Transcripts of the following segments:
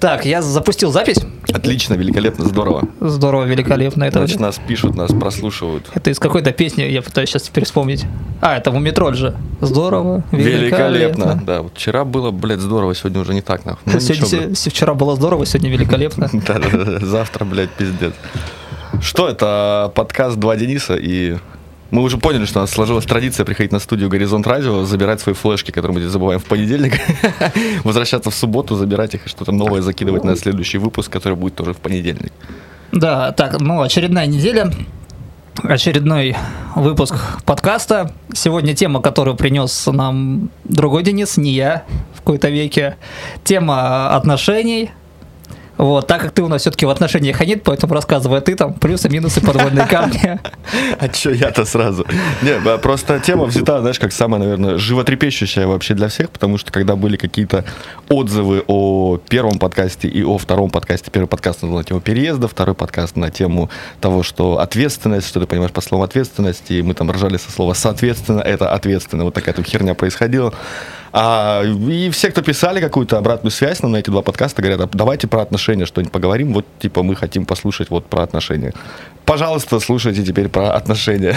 Так, я запустил запись. Отлично, великолепно, здорово. Здорово, великолепно. Это, Значит, нас пишут, нас прослушивают. это из какой-то песни, я пытаюсь сейчас теперь вспомнить. А, это Мумитроль же. Здорово, великолепно. Великолепно. Да, вот вчера было, блядь, здорово, сегодня уже не так. Ну, Сегодня- ничего, се- вчера было здорово, сегодня великолепно. Да-да-да, завтра, блядь, пиздец. Что это? Подкаст «Два Дениса» и... Мы уже поняли, что у нас сложилась традиция приходить на студию «Горизонт Радио», забирать свои флешки, которые мы забываем в понедельник, возвращаться в субботу, забирать их и что-то новое закидывать на следующий выпуск, который будет тоже в понедельник. Да, так, ну, очередная неделя, очередной выпуск подкаста. Сегодня тема, которую принес нам другой Денис, не я в какой-то веке. Тема отношений. Вот, так как ты у нас все-таки в отношениях нет, поэтому рассказывай ты там плюсы, минусы, подводные камни. А чё я-то сразу? Не, просто тема взята, знаешь, как самая, наверное, животрепещущая вообще для всех, потому что когда были какие-то отзывы о первом подкасте и о втором подкасте, первый подкаст был на тему переезда, второй подкаст на тему того, что ответственность, что ты понимаешь по словам ответственности, и мы там ржали со слова «соответственно», это ответственно, вот такая там херня происходила. А, и все, кто писали какую-то обратную связь нам на эти два подкаста, говорят, «А давайте про отношения что-нибудь поговорим, вот типа мы хотим послушать вот про отношения. Пожалуйста, слушайте теперь про отношения.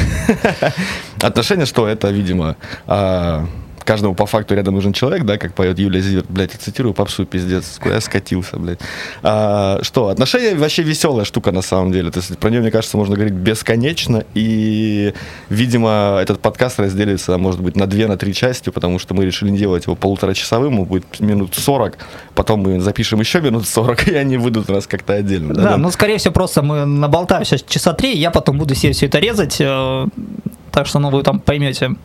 Отношения что? Это, видимо, а, каждому по факту рядом нужен человек, да, как поет Юлия Зиверт, блядь, цитирую попсу, пиздец, куда я скатился, блядь. А, что, отношения вообще веселая штука на самом деле, то есть про нее, мне кажется, можно говорить бесконечно, и, видимо, этот подкаст разделится, может быть, на две, на три части, потому что мы решили не делать его полуторачасовым, он будет минут 40, потом мы запишем еще минут 40, и они выйдут у нас как-то отдельно. Да, ну, скорее всего, просто мы наболтаем сейчас часа три, я потом буду себе все это резать, э, так что, ну, вы там поймете,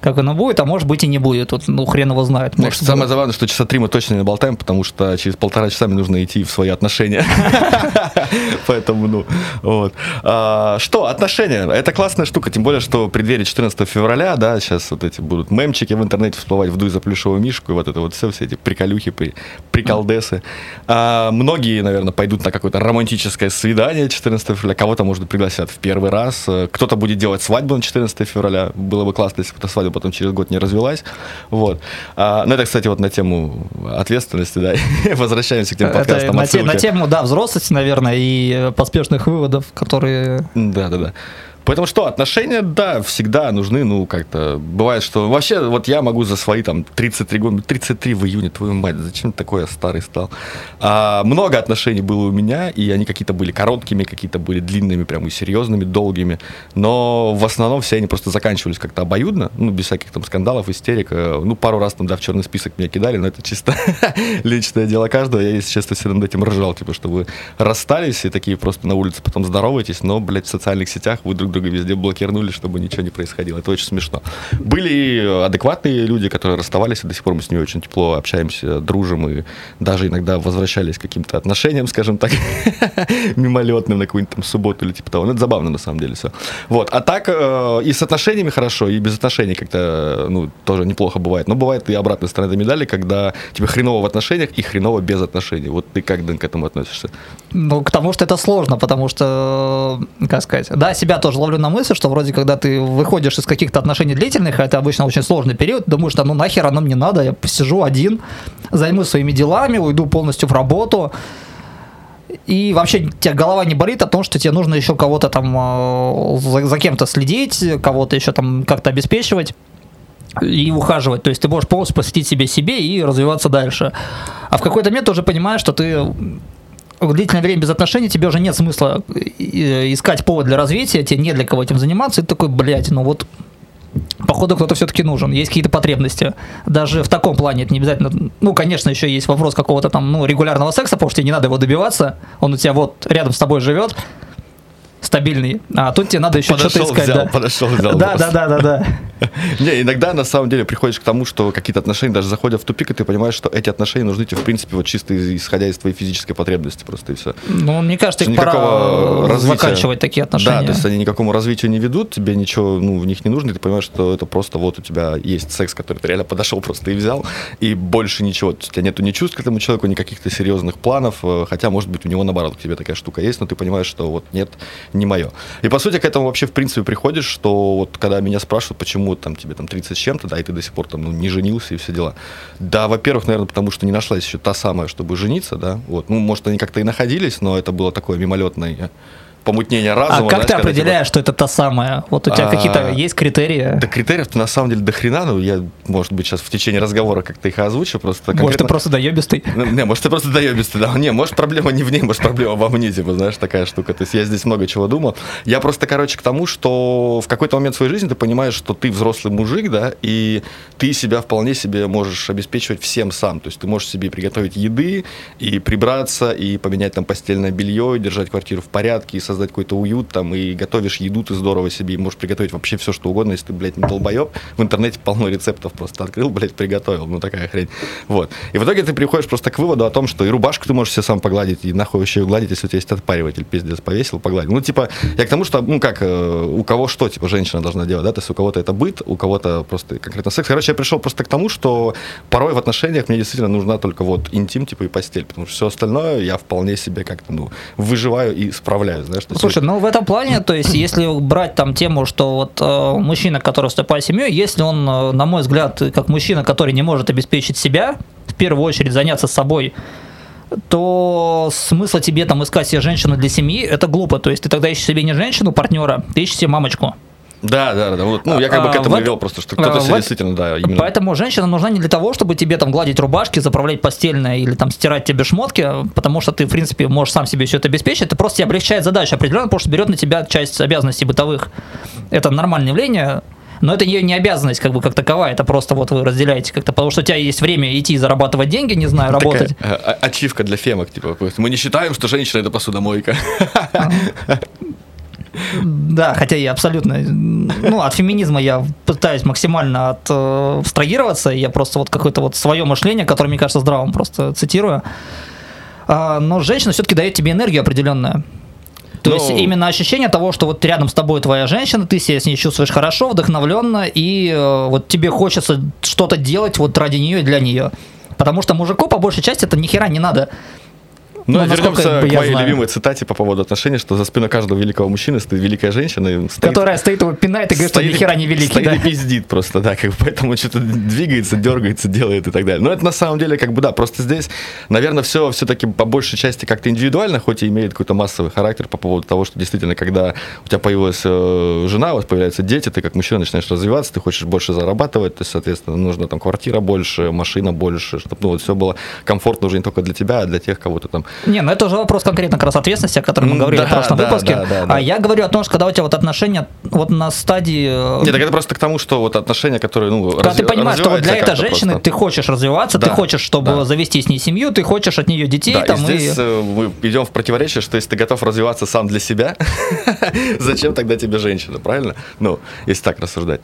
как оно будет, а может быть и не будет, тут, ну, хрен его знает. Может, кажется, самое забавное, что часа три мы точно не наболтаем, потому что через полтора часа мне нужно идти в свои отношения. Поэтому, ну, вот. А, Что, отношения? Это классная штука, тем более, что в преддверии 14 февраля, да, сейчас вот эти будут мемчики в интернете всплывать, вдуй за плюшевую мишку, и вот это вот все, все эти приколюхи, при- приколдесы. А, Многие, наверное, пойдут на какое-то романтическое свидание 14 февраля, кого-то, может, пригласят в первый раз, кто-то будет делать свадьбу на 14 февраля, было бы классно, если бы эта свадьба потом через год не развелась, вот. А, Ну, это, кстати, вот на тему ответственности, да, возвращаемся к тем подкастам. на, те- на тему, да, взрослости, наверное, и э, поспешных выводов, которые... Да, да, да. Поэтому что, отношения, да, всегда нужны, ну, как-то, бывает, что, вообще, вот я могу за свои, там, 33 года, 33 в июне, твою мать, зачем такой я старый стал? А, много отношений было у меня, и они какие-то были короткими, какие-то были длинными, прям и серьезными, долгими, но в основном все они просто заканчивались как-то обоюдно, ну, без всяких там скандалов, истерик, Э, ну, пару раз там, да, в черный список меня кидали, но это чисто личное дело каждого, я, если честно, все над этим ржал, типа, что вы расстались и такие просто на улице потом здороваетесь, но, блядь, в социальных сетях вы друг друга везде блокировали, чтобы ничего не происходило. Это очень смешно. Были адекватные люди, которые расставались, и до сих пор мы с ними очень тепло общаемся, дружим, и даже иногда возвращались к каким-то отношениям, скажем так, мимолетным на какую-нибудь там субботу или типа того. Ну, это забавно, на самом деле, все. Вот. А так э, и с отношениями хорошо, и без отношений как-то, ну, тоже неплохо бывает. Но бывает и обратная сторона медали, когда тебе хреново в отношениях и хреново без отношений. Вот ты как, Дэн, к этому относишься? Ну, к тому, что это сложно, потому что, э, как сказать, да, себя тоже ловлю на мысль, что вроде когда ты выходишь из каких-то отношений длительных, а это обычно очень сложный период, думаю, что ну нахер оно мне надо, я посижу один, займусь своими делами, уйду полностью в работу, и вообще тебя голова не болит о том, что тебе нужно еще кого-то там э, за, за кем-то следить, кого-то еще там как-то обеспечивать и ухаживать. То есть ты можешь полностью посвятить себе себе и развиваться дальше. А в какой-то момент ты уже понимаешь, что ты длительное время без отношений тебе уже нет смысла э, искать повод для развития, тебе не для кого этим заниматься, и ты такой, блядь, ну вот походу кто-то все-таки нужен, есть какие-то потребности. Даже в таком плане это не обязательно. Ну, конечно, еще есть вопрос какого-то там, ну, регулярного секса, потому что тебе не надо его добиваться, он у тебя вот рядом с тобой живет, стабильный, а тут тебе надо еще что-то искать. взял, да. подошел, взял. Да, да, да, да, да. Не, иногда на самом деле приходишь к тому, что какие-то отношения даже заходят в тупик, и ты понимаешь, что эти отношения нужны тебе, в принципе, вот чисто исходя из твоей физической потребности просто и все. Ну, мне кажется, их пора развития. заканчивать такие отношения. Да, то есть они никакому развитию не ведут, тебе ничего ну, в них не нужно, и ты понимаешь, что это просто вот у тебя есть секс, который ты реально подошел просто и взял, и больше ничего. То есть у тебя нету ни чувств к этому человеку, ни каких-то серьезных планов, э, хотя, может быть, у него наоборот к тебе такая штука есть, но ты понимаешь, что вот нет не мое. И по сути к этому вообще в принципе приходишь, что вот когда меня спрашивают, почему там тебе там 30 с чем-то, да, и ты до сих пор там ну, не женился и все дела. Да, во-первых, наверное, потому что не нашлась еще та самая, чтобы жениться, да, вот. Ну, может, они как-то и находились, но это было такое мимолетное помутнение разума. А как знаешь, ты определяешь, типа... что это та самая? Вот у тебя а, какие-то есть критерии? Да критериев-то на самом деле до хрена, ну я, может быть, сейчас в течение разговора как-то их озвучу просто. Конкретно... Может, ты просто доебистый? Ну, не, может, ты просто доебистый, да. Не, может, проблема не в ней, может, проблема во мне, типа, знаешь, такая штука. То есть я здесь много чего думал. Я просто, короче, к тому, что в какой-то момент своей жизни ты понимаешь, что ты взрослый мужик, да, и ты себя вполне себе можешь обеспечивать всем сам. То есть ты можешь себе приготовить еды, и прибраться, и поменять там постельное белье, и держать квартиру в порядке, и создать какой-то уют, там, и готовишь еду ты здорово себе, и можешь приготовить вообще все, что угодно, если ты, блядь, не долбоеб. В интернете полно рецептов просто открыл, блядь, приготовил. Ну, такая хрень. Вот. И в итоге ты приходишь просто к выводу о том, что и рубашку ты можешь себе сам погладить, и нахуй еще гладить, если у тебя есть отпариватель, пиздец, повесил, погладил. Ну, типа, я к тому, что, ну, как, э, у кого что, типа, женщина должна делать, да, то есть у кого-то это быт, у кого-то просто конкретно секс. Короче, я пришел просто к тому, что порой в отношениях мне действительно нужна только вот интим, типа, и постель, потому что все остальное я вполне себе как-то, ну, выживаю и справляюсь, знаешь. Слушай, ну, в этом плане то есть, если брать там тему, что вот э, мужчина, который вступает в семью, если он, э, на мой взгляд, как мужчина, который не может обеспечить себя, в первую очередь заняться собой, то смысла тебе там искать себе женщину для семьи, это глупо. То есть ты тогда ищешь себе не женщину, партнера, ты ищешь себе мамочку. Да, да, да. Вот, ну, я как бы к этому а, вел просто, что кто-то а, действительно, да, именно. Поэтому женщина нужна не для того, чтобы тебе там гладить рубашки, заправлять постельное или там стирать тебе шмотки, потому что ты, в принципе, можешь сам себе все это обеспечить. Это просто тебе облегчает задачу определенно, потому что берет на тебя часть обязанностей бытовых. Это нормальное явление. Но это не, не обязанность как бы как таковая, это просто вот вы разделяете как-то, потому что у тебя есть время идти зарабатывать деньги, не знаю, работать. Такая, а, а, ачивка для фемок, типа, мы не считаем, что женщина это посудомойка. Да, хотя я абсолютно... Ну, от феминизма я пытаюсь максимально абстрагироваться. Я просто вот какое-то вот свое мышление, которое, мне кажется, здравым, просто цитирую. А, но женщина все-таки дает тебе энергию определенную. То ну, есть именно ощущение того, что вот рядом с тобой твоя женщина, ты себя с ней чувствуешь хорошо, вдохновленно, и э, вот тебе хочется что-то делать вот ради нее и для нее. Потому что мужику по большей части это ни хера не надо. Ну, ну вернемся к моей знаю. любимой цитате по поводу отношений, что за спиной каждого великого мужчины стоит великая женщина. Стоит, Которая стоит его пинает и говорит, стоит, что ни хера не великий. Стоит да? и пиздит просто, да, как бы поэтому что-то двигается, дергается, делает и так далее. Но это на самом деле, как бы, да, просто здесь, наверное, все все-таки по большей части как-то индивидуально, хоть и имеет какой-то массовый характер по поводу того, что действительно, когда у тебя появилась э, жена, у вас появляются дети, ты как мужчина начинаешь развиваться, ты хочешь больше зарабатывать, то есть, соответственно, нужно там квартира больше, машина больше, чтобы ну, вот все было комфортно уже не только для тебя, а для тех, кого то там... Не, ну это уже вопрос конкретно как раз ответственности, о котором мы говорили да, в прошлом да, выпуске. Да, да, да, а я говорю о том, что когда у тебя вот отношения вот на стадии... Э, Нет, так это просто к тому, что вот отношения, которые, ну, Когда раз, ты понимаешь, что вот для этой женщины просто. ты хочешь развиваться, да, ты хочешь, чтобы да. завести с ней семью, ты хочешь от нее детей. Да, там, и здесь и... Э, мы идем в противоречие, что если ты готов развиваться сам для себя, зачем тогда тебе женщина, правильно? Ну, если так рассуждать.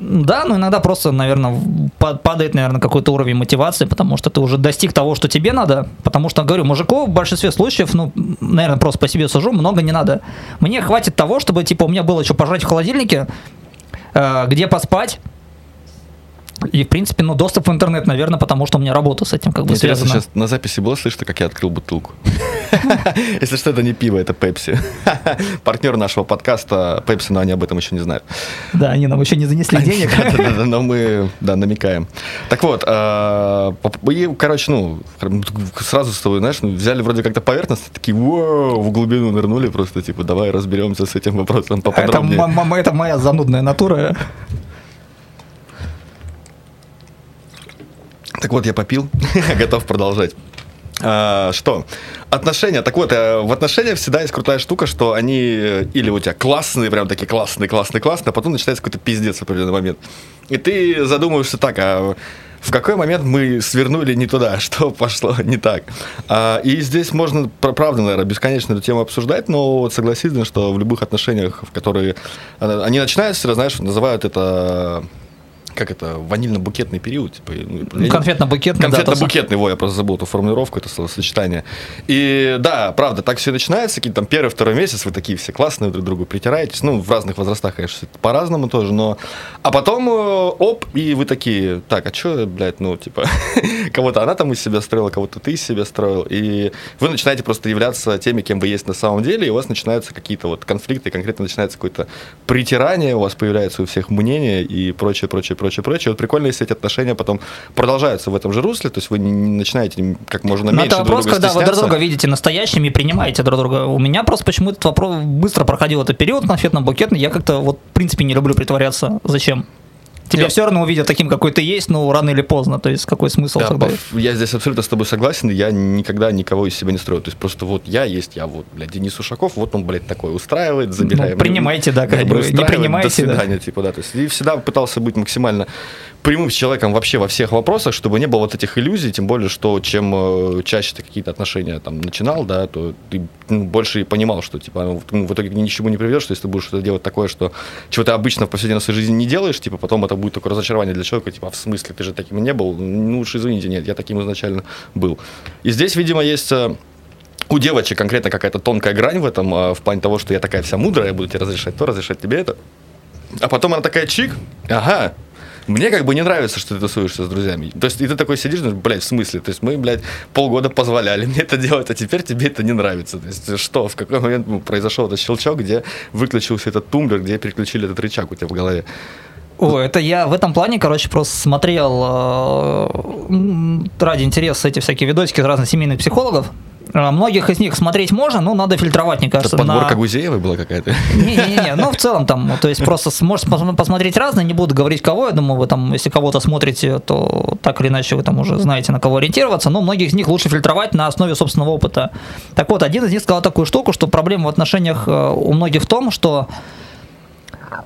Да, но иногда просто, наверное, падает, наверное, какой-то уровень мотивации, потому что ты уже достиг того, что тебе надо. Потому что, говорю, мужику в большинстве случаев, ну, наверное, просто по себе сужу, много не надо. Мне хватит того, чтобы, типа, у меня было что пожрать в холодильнике, э, где поспать, и, в принципе, ну, доступ в интернет, наверное, потому что у меня работа с этим как бы Интересно, связана. сейчас на записи было слышно, как я открыл бутылку? Если что, это не пиво, это Пепси. Партнер нашего подкаста Пепси, но они об этом еще не знают. Да, они нам еще не занесли денег. Но мы, да, намекаем. Так вот, а, короче, ну, сразу с тобой, знаешь, ну, взяли вроде как-то поверхностно, такие, в глубину нырнули просто, типа, давай разберемся с этим вопросом поподробнее. Это моя занудная натура. Так вот, я попил, готов продолжать. А, что? Отношения. Так вот, э, в отношениях всегда есть крутая штука, что они э, или у тебя классные, прям такие классные, классные, классные, а потом начинается какой-то пиздец в определенный момент. И ты задумываешься так, а в какой момент мы свернули не туда, что пошло не так. А, и здесь можно, правда, наверное, бесконечно эту тему обсуждать, но вот согласись, что в любых отношениях, в которые они начинаются, знаешь, называют это как это, ванильно-букетный период. Типа, ну, конфетно-букетный, Конфетно-букетный, да, я просто забыл эту формулировку, это словосочетание. И да, правда, так все начинается, какие-то там первый, второй месяц, вы такие все классные, друг другу притираетесь, ну, в разных возрастах, конечно, по-разному тоже, но... А потом, э, оп, и вы такие, так, а что, блядь, ну, типа, кого-то она там из себя строила, кого-то ты из себя строил, и вы начинаете просто являться теми, кем вы есть на самом деле, и у вас начинаются какие-то вот конфликты, конкретно начинается какое-то притирание, у вас появляется у всех мнение и прочее, прочее, прочее, прочее. Вот прикольно, если эти отношения потом продолжаются в этом же русле, то есть вы не начинаете как можно меньше это вопрос, друг друга когда вы друг друга видите настоящими и принимаете друг друга. У меня просто почему этот вопрос быстро проходил этот период конфетно-букетный, я как-то вот в принципе не люблю притворяться. Зачем? Тебя все равно увидят таким, какой ты есть, но рано или поздно. То есть какой смысл да, тогда? Я здесь абсолютно с тобой согласен. Я никогда никого из себя не строю. То есть просто вот я есть, я вот, блядь, Денис Ушаков, вот он, блядь, такой устраивает, забираем. Ну, принимайте, да, как бы, не принимайте. До свидания, да. типа, да. То есть и всегда пытался быть максимально прямым с человеком вообще во всех вопросах, чтобы не было вот этих иллюзий, тем более, что чем э, чаще ты какие-то отношения там начинал, да, то ты ну, больше и понимал, что типа ну, в итоге ни к чему не приведешь, что если ты будешь что-то делать такое, что чего ты обычно в повседневной своей жизни не делаешь, типа потом это будет такое разочарование для человека, типа, а в смысле, ты же таким не был? Ну уж извините, нет, я таким изначально был. И здесь, видимо, есть э, у девочек конкретно какая-то тонкая грань в этом, э, в плане того, что я такая вся мудрая, я буду тебе разрешать то, разрешать тебе это. А потом она такая чик, ага, мне как бы не нравится, что ты тусуешься с друзьями. То есть, и ты такой сидишь, ну, блядь, в смысле? То есть, мы, блядь, полгода позволяли мне это делать, а теперь тебе это не нравится. То есть, что, в какой момент ну, произошел этот щелчок, где выключился этот тумблер, где переключили этот рычаг у тебя в голове? О, это я в этом плане, короче, просто смотрел э, ради интереса эти всякие видосики разных семейных психологов. А, многих из них смотреть можно, но надо фильтровать, мне кажется. Это подборка на... Гузеевой была какая-то? Не-не-не, ну в целом там, то есть просто можете посмотреть разные, не буду говорить кого, я думаю, вы там, если кого-то смотрите, то так или иначе вы там уже знаете, на кого ориентироваться, но многих из них лучше фильтровать на основе собственного опыта. Так вот, один из них сказал такую штуку, что проблема в отношениях э, у многих в том, что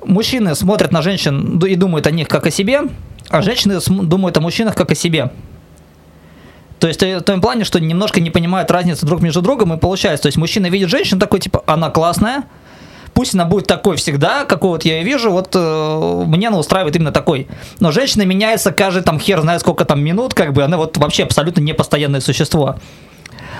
мужчины смотрят на женщин и думают о них как о себе, а женщины думают о мужчинах как о себе. То есть в том плане, что немножко не понимают разницу друг между другом и получается. То есть мужчина видит женщину такой, типа, она классная, пусть она будет такой всегда, какой вот я ее вижу, вот э, мне она устраивает именно такой. Но женщина меняется каждый там хер знает сколько там минут, как бы она вот вообще абсолютно непостоянное существо.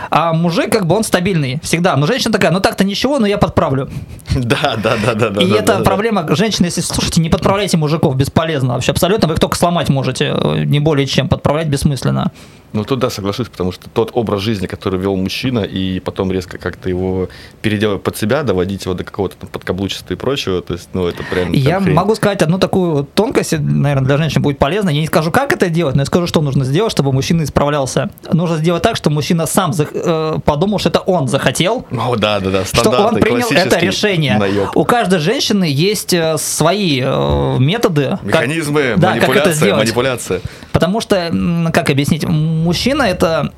А мужик, как бы, он стабильный всегда. Но женщина такая, ну так-то ничего, но я подправлю. Да, да, да, да. И да, это да, проблема да. женщины, если слушайте, не подправляйте мужиков, бесполезно вообще абсолютно. Вы их только сломать можете, э, не более чем, подправлять бессмысленно. Ну, тут да, соглашусь, потому что тот образ жизни, который вел мужчина, и потом резко как-то его переделать под себя, доводить его до какого-то там подкаблучества и прочего, то есть, ну, это прям... Я хрень. могу сказать одну такую тонкость, наверное, для женщин будет полезно. Я не скажу, как это делать, но я скажу, что нужно сделать, чтобы мужчина исправлялся. Нужно сделать так, чтобы мужчина сам э, подумал, что это он захотел. О, да, да, да, Что он принял это решение. Наеб. У каждой женщины есть э, свои э, методы. Механизмы, как, манипуляция, да, как это сделать. манипуляция. Потому что, как объяснить, мужчина это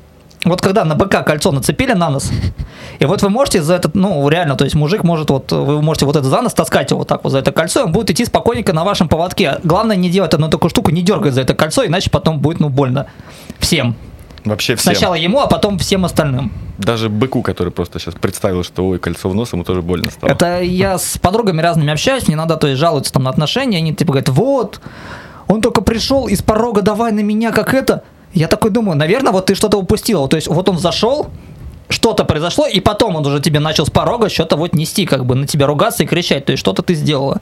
вот когда на БК кольцо нацепили на нос, и вот вы можете за этот, ну, реально, то есть мужик может вот, вы можете вот это за нос таскать его вот так вот за это кольцо, и он будет идти спокойненько на вашем поводке. Главное не делать одну такую штуку, не дергать за это кольцо, иначе потом будет, ну, больно всем. Вообще всем. Сначала ему, а потом всем остальным. Даже быку, который просто сейчас представил, что ой, кольцо в нос, ему тоже больно стало. Это я с подругами разными общаюсь, мне надо, то есть, жалуются там на отношения, они типа говорят, вот, он только пришел из порога, давай на меня, как это. Я такой думаю, наверное, вот ты что-то упустил. То есть вот он зашел, что-то произошло, и потом он уже тебе начал с порога что-то вот нести, как бы на тебя ругаться и кричать, то есть что-то ты сделала.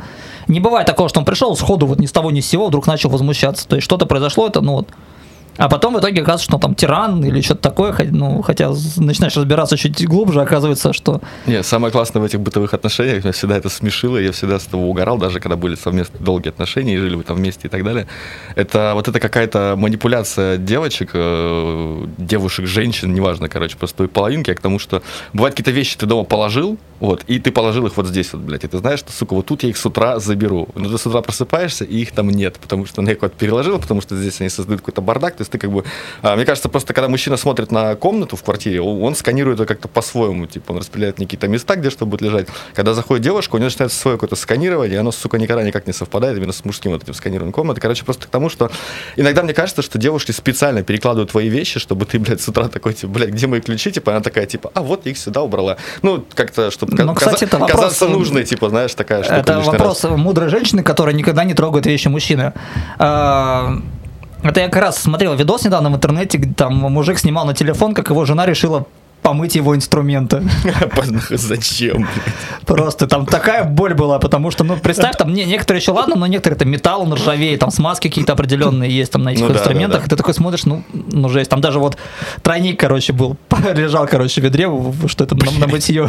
Не бывает такого, что он пришел сходу вот ни с того ни с сего вдруг начал возмущаться, то есть что-то произошло, это ну вот а потом в итоге оказывается, что там тиран или что-то такое, ну, хотя начинаешь разбираться чуть глубже, оказывается, что... Не, самое классное в этих бытовых отношениях, меня всегда это смешило, я всегда с этого угорал, даже когда были совместные долгие отношения и жили вы там вместе и так далее. Это вот это какая-то манипуляция девочек, э, девушек, женщин, неважно, короче, просто той половинки, а к тому, что бывают какие-то вещи ты дома положил, вот, и ты положил их вот здесь вот, блядь, и ты знаешь, что, сука, вот тут я их с утра заберу. Но ты с утра просыпаешься, и их там нет, потому что на их вот переложил, потому что здесь они создают какой-то бардак, ты есть ты как бы, а, мне кажется, просто когда мужчина смотрит на комнату в квартире, он, сканирует ее как-то по-своему, типа он распределяет какие-то места, где что будет лежать. Когда заходит девушка, у нее начинается свое какое-то сканирование, и оно, сука, никогда никак не совпадает именно с мужским вот этим сканированием комнаты. Короче, просто к тому, что иногда мне кажется, что девушки специально перекладывают твои вещи, чтобы ты, блядь, с утра такой, типа, блядь, где мои ключи? Типа она такая, типа, а вот я их сюда убрала. Ну, как-то, чтобы Ну, кстати, это вопрос- казаться нужной, типа, знаешь, такая штука. Это вопрос раз. мудрой женщины, которая никогда не трогает вещи мужчины. А, Это я как раз смотрел видос недавно в интернете, где там мужик снимал на телефон, как его жена решила помыть его инструменты. Зачем? Просто там такая боль была, потому что, ну, представь, там не, некоторые еще ладно, но некоторые там металл, он ржавеет, там смазки какие-то определенные есть там на этих Ну да, инструментах, да, да. и ты такой смотришь, ну, ну, жесть, там даже вот тройник, короче, был, лежал, короче, в ведре, что это на, на мытье.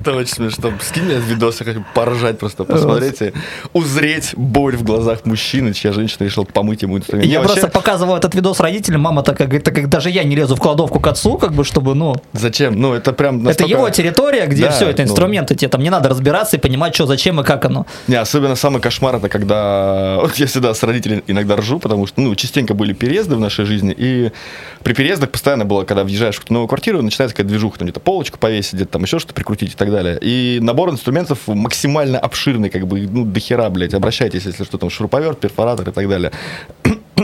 Это очень смешно. Скинь мне видос, я хочу поржать просто, посмотреть и узреть боль в глазах мужчины, чья женщина решила помыть ему инструмент. Я просто показывал этот видос родителям, мама такая говорит, так как даже я не лезу в кладовку к отцу, как бы, чтобы, ну, Зачем? Ну, это прям это настолько- его территория, где Да, все, это ну. инструменты, тебе там не надо разбираться и понимать, что, зачем и как оно. Не, особенно самый кошмар это когда... Вот я всегда с родителями иногда ржу, потому что, ну, частенько были переезды в нашей жизни, и при переездах постоянно было, когда въезжаешь в новую квартиру, начинается какая-то движуха, там где-то полочку повесить, где-то там еще что-то прикрутить и так далее. И набор инструментов максимально обширный, как бы, ну, до хера, блядь, обращайтесь, если что, там, шуруповерт, перфоратор и так далее.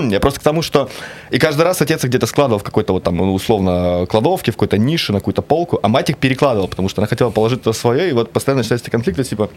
Я просто к тому, что и каждый раз отец где-то складывал в какой-то вот там, ну, условно, кладовке, в какой-то нише, на какую-то полку, а мать их перекладывала, потому что она хотела положить это свое, и вот постоянно начинаются конфликты, типа,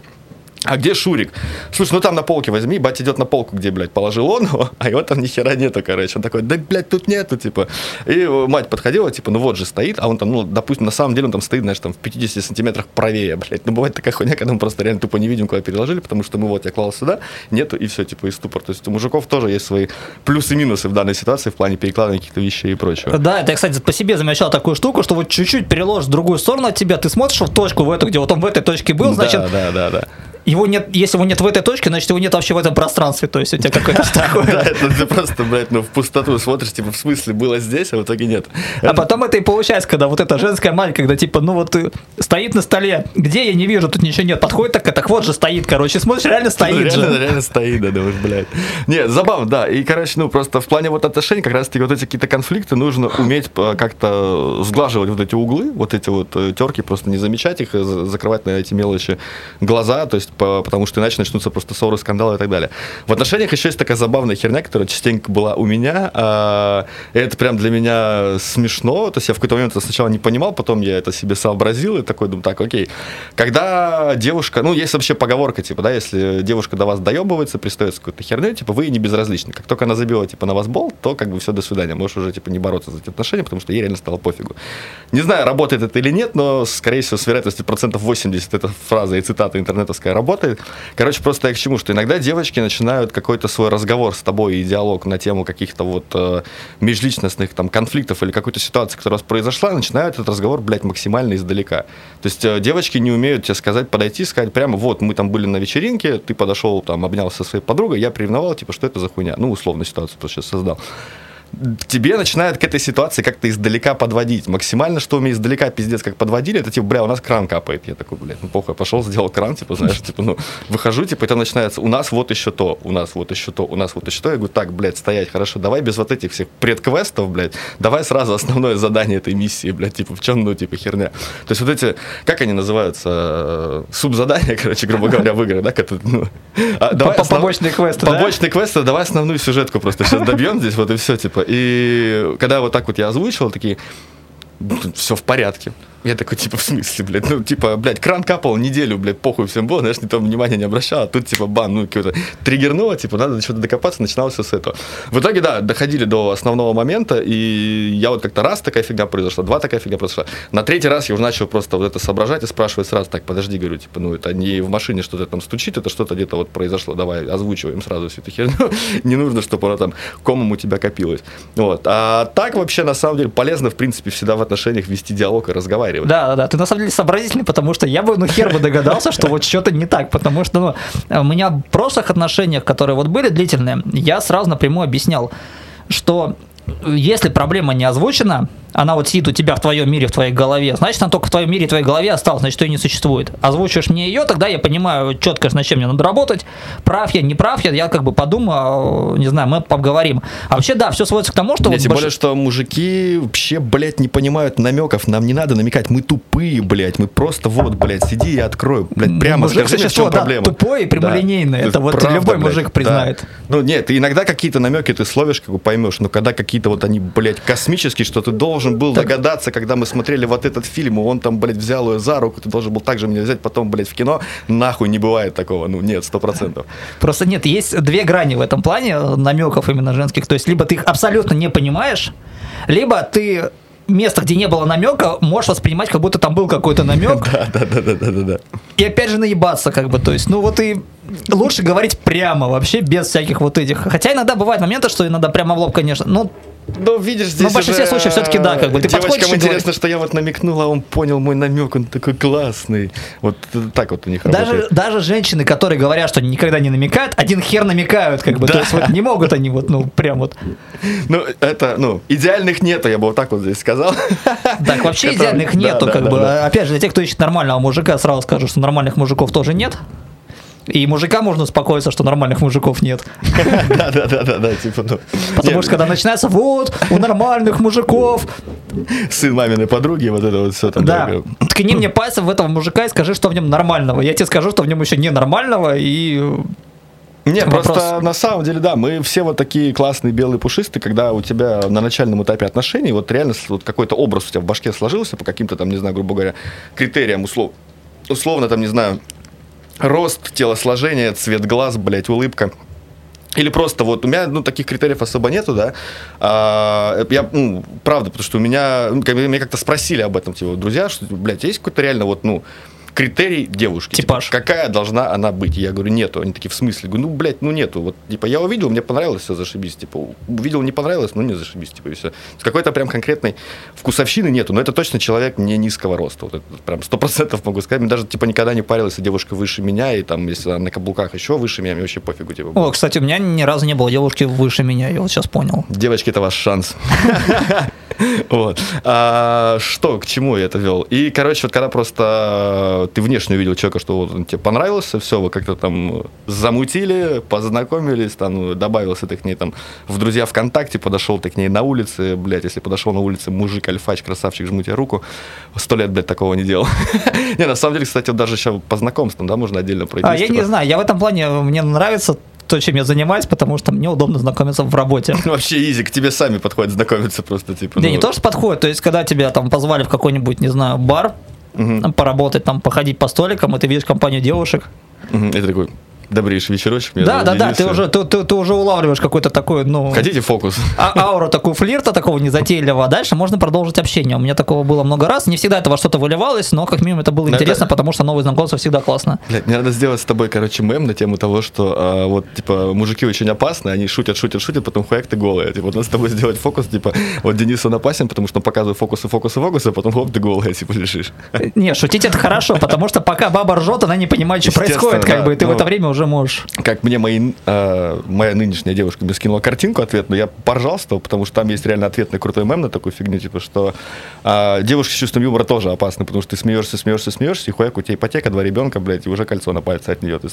а где Шурик? Слушай, ну там на полке возьми, батя идет на полку, где, блядь, положил он его, а его там ни хера нету, короче. Он такой, да, блядь, тут нету, типа. И мать подходила, типа, ну вот же стоит, а он там, ну, допустим, на самом деле он там стоит, знаешь, там в 50 сантиметрах правее, блядь. Ну, бывает такая хуйня, когда мы просто реально тупо не видим, куда переложили, потому что мы вот, я клал сюда, нету, и все, типа, и ступор. То есть у мужиков тоже есть свои плюсы и минусы в данной ситуации в плане перекладывания каких-то вещей и прочего. Да, это я, кстати, по себе замечал такую штуку, что вот чуть-чуть переложишь в другую сторону от тебя, ты смотришь в точку в эту, где вот он в этой точке был, значит, да, да, да, да. Его нет, если его нет в этой точке, значит его нет вообще в этом пространстве, то есть у тебя какое-то Да, такое. это ты просто, блядь, ну в пустоту смотришь, типа, в смысле, было здесь, а в итоге нет. А потом это и получается, когда вот эта женская мать, когда типа, ну вот стоит на столе, где я не вижу, тут ничего нет, подходит такая, так вот же стоит, короче, смотришь, реально стоит реально, же. реально стоит, да, думаешь, блядь. Не, забавно, да. И, короче, ну, просто в плане вот отношений, как раз-таки вот эти какие-то конфликты нужно уметь э, как-то сглаживать вот эти углы, вот эти вот э, терки, просто не замечать их, э, за- закрывать на эти мелочи глаза, то есть, потому что иначе начнутся просто ссоры, скандалы и так далее. В отношениях еще есть такая забавная херня, которая частенько была у меня, а, это прям для меня смешно, то есть я в какой-то момент это сначала не понимал, потом я это себе сообразил и такой думаю, так, окей. Когда девушка, ну, есть вообще поговорка, типа, да, если девушка до вас доебывается, пристает с какой-то херней, типа, вы не безразличны. Как только она забила, типа, на вас болт, то, как бы, все, до свидания. Можешь уже, типа, не бороться за эти отношения, потому что ей реально стало пофигу. Не знаю, работает это или нет, но, скорее всего, с вероятностью процентов 80 эта фраза и цитата интернетовская работает. Короче, просто я к чему, что иногда девочки начинают какой-то свой разговор с тобой и диалог на тему каких-то вот э, межличностных там конфликтов или какой-то ситуации, которая у вас произошла, начинают этот разговор, блядь, максимально издалека. То есть э, девочки не умеют тебе сказать, подойти, сказать прямо, вот, мы там были на вечеринке, ты подошел, там, обнялся со своей подругой, я приревновал, типа, что это за хуйня? Ну, условно ситуацию просто сейчас создал тебе начинают к этой ситуации как-то издалека подводить. Максимально, что мне издалека пиздец как подводили, это типа, бля, у нас кран капает. Я такой, блядь, ну похуй, я пошел, сделал кран, типа, знаешь, типа, ну, выхожу, типа, и там начинается, у нас вот еще то, у нас вот еще то, у нас вот еще то. Я говорю, так, блядь, стоять, хорошо, давай без вот этих всех предквестов, блядь, давай сразу основное задание этой миссии, блядь, типа, в чем, ну, типа, херня. То есть вот эти, как они называются, э, субзадания, короче, грубо говоря, в играх, да, это, ну, а, давай основ- побочные квесты, да? Побочные квесты, давай основную сюжетку просто сейчас добьем здесь, вот и все, типа. И когда вот так вот я озвучивал, такие, все в порядке. Я такой, типа, в смысле, блядь, ну, типа, блядь, кран капал неделю, блядь, похуй всем было, знаешь, никто внимания не обращал, а тут, типа, бан, ну, какое-то триггернуло, типа, надо что-то докопаться, начиналось все с этого. В итоге, да, доходили до основного момента, и я вот как-то раз такая фигня произошла, два такая фигня произошла. На третий раз я уже начал просто вот это соображать и спрашивать сразу, так, подожди, говорю, типа, ну, это не в машине что-то там стучит, это что-то где-то вот произошло, давай озвучиваем сразу всю эту херню, не нужно, чтобы она там комом у тебя копилась. Вот. А так вообще, на самом деле, полезно, в принципе, всегда в отношениях вести диалог и разговаривать. Да, да, да. Ты на самом деле сообразительный, потому что я бы, ну, хер бы догадался, что вот что-то не так, потому что, ну, у меня в прошлых отношениях, которые вот были длительные, я сразу напрямую объяснял, что если проблема не озвучена, она вот сидит у тебя в твоем мире, в твоей голове, значит, она только в твоем мире, в твоей голове осталась, значит, ее не существует. Озвучишь мне ее, тогда я понимаю четко, над чем мне надо работать, прав я, не прав я, я как бы подумаю, не знаю, мы поговорим. А вообще, да, все сводится к тому, что... Не, вот тем больш- более, что мужики вообще, блядь, не понимают намеков. Нам не надо намекать. Мы тупые, блядь. Мы просто вот, блядь, сиди и открой. Блядь, прямо Мужик скажи мне, в чем да, проблема. тупой и прямолинейный. Да. Это вот Правда, любой блядь, мужик да. признает. Ну, нет, иногда какие-то намеки ты словишь, как бы поймешь, но когда какие-то вот они, блядь, космические, что ты должен был догадаться, когда мы смотрели вот этот фильм, и он там, блядь, взял ее за руку, ты должен был также меня взять потом, блядь, в кино. Нахуй не бывает такого. Ну, нет, сто процентов. Просто нет, есть две грани в этом плане э, намеков именно женских. То есть, либо ты их абсолютно не понимаешь, либо ты место, где не было намека, можешь воспринимать, как будто там был какой-то намек, да, да, да, да, да, да. и опять же наебаться, как бы. То есть, ну вот и лучше говорить прямо, вообще, без всяких вот этих. Хотя иногда бывают моменты, что иногда прямо в лоб, конечно. Ну, Ну, видишь, здесь в большинстве уже, случаев всё-таки да, как бы ты Девочкам интересно, говоришь. что я вот намекнул, а он понял мой намек, он такой классный. Вот так вот у них даже, работает. даже женщины, которые говорят, что никогда не намекают, один хер намекают, как бы. То Да. есть, вот не могут они вот, ну, прям вот. Ну, это, ну, идеальных нету, я бы вот так вот здесь сказал. Так, вообще идеальных нету, как бы. Опять же, для тех, кто ищет нормального мужика, сразу скажу, что нормальных мужиков тоже нет. И мужика можно успокоиться, что нормальных мужиков нет. Да, да, да, да, да, типа, ну. Потому что когда начинается, вот, у нормальных мужиков, сын маминой подруги, вот это вот все там. да, ткни мне пальцем в этого мужика и скажи, что в нем нормального. Я тебе скажу, что в нем еще ненормального, и Не, Вопрос. просто на самом деле, да, мы все вот такие классные белые пушистые, когда у тебя на начальном этапе отношений вот реально вот какой-то образ у тебя в башке сложился по каким-то там, не знаю, грубо говоря, критериям услов... условно там, не знаю, рост, телосложение, цвет глаз, блядь, улыбка. Или просто вот у меня ну, таких критериев особо нету, да. А, я, ну, правда, потому что у меня, ну, меня как-то спросили об этом, типа, друзья, что, блядь, есть какой-то реально вот, ну, критерий девушки? Типаж. Типа, какая должна она быть? Я говорю, нету. Они такие, в смысле? Говорю, ну, блядь, ну, нету. Вот, типа, я увидел, мне понравилось, все, зашибись. Типа, увидел, не понравилось, ну, не зашибись, типа, и все. Какой-то прям конкретной вкусовщины нету, но это точно человек не низкого роста. Вот это прям сто процентов могу сказать. Мне даже, типа, никогда не парилась, если девушка выше меня, и там, если она на каблуках еще выше меня, мне вообще пофигу, типа. О, кстати, у меня ни разу не было девушки выше меня, я вот сейчас понял. Девочки, это ваш шанс. Вот. А, что, к чему я это вел? И, короче, вот когда просто ты внешне увидел человека, что вот он тебе понравился, все, вы как-то там замутили, познакомились, там добавился ты к ней там в друзья ВКонтакте, подошел ты к ней на улице, блядь, если подошел на улице мужик, альфач, красавчик, жму тебе руку, сто лет, блядь, такого не делал. Не, на самом деле, кстати, вот даже еще по знакомствам, да, можно отдельно пройти. А я не знаю, я в этом плане, мне нравится то, чем я занимаюсь, потому что мне удобно знакомиться в работе. Вообще изи, к тебе сами подходят знакомиться просто, типа. Не, ну, не то, что подходит, то есть, когда тебя там позвали в какой-нибудь, не знаю, бар, там, поработать, там, походить по столикам, и ты видишь компанию девушек. Мгм, Это такой добрейший вечерочек. Да, да, да, ты уже, ты, ты- ты уже улавливаешь какой-то такой, ну, Хотите фокус? а- ауру такую флирта, такого незатейливого. А дальше можно продолжить общение. У меня такого было много раз. Не всегда это во что-то выливалось, но как минимум это было Но интересно, это- потому что новые знакомства всегда классно. Блядь, мне надо сделать с тобой, короче, мем на тему того, что а, вот, типа, мужики очень опасны, они шутят, шутят, шутят, потом хуяк ты голая. Типа, вот надо с тобой сделать фокус, типа, вот Денис он опасен, потому что он показывает фокусы, фокусы, фокусы, а потом хоп, ты голая, типа, лежишь. Не, шутить это хорошо, потому что пока баба ржет, она не понимает, что происходит, как да, бы, и ты в ну. это время уже можешь. Как мне мои, а, моя нынешняя девушка мне скинула картинку ответную, я поржал с того, потому что там есть реально ответный крутой мем на такую фигню, типа, что а, девушки с чувством юмора тоже опасны, потому что ты смеешься, смеешься, смеешься, и хуяк, у тебя ипотека, два ребенка, блядь, и уже кольцо на пальце от нее.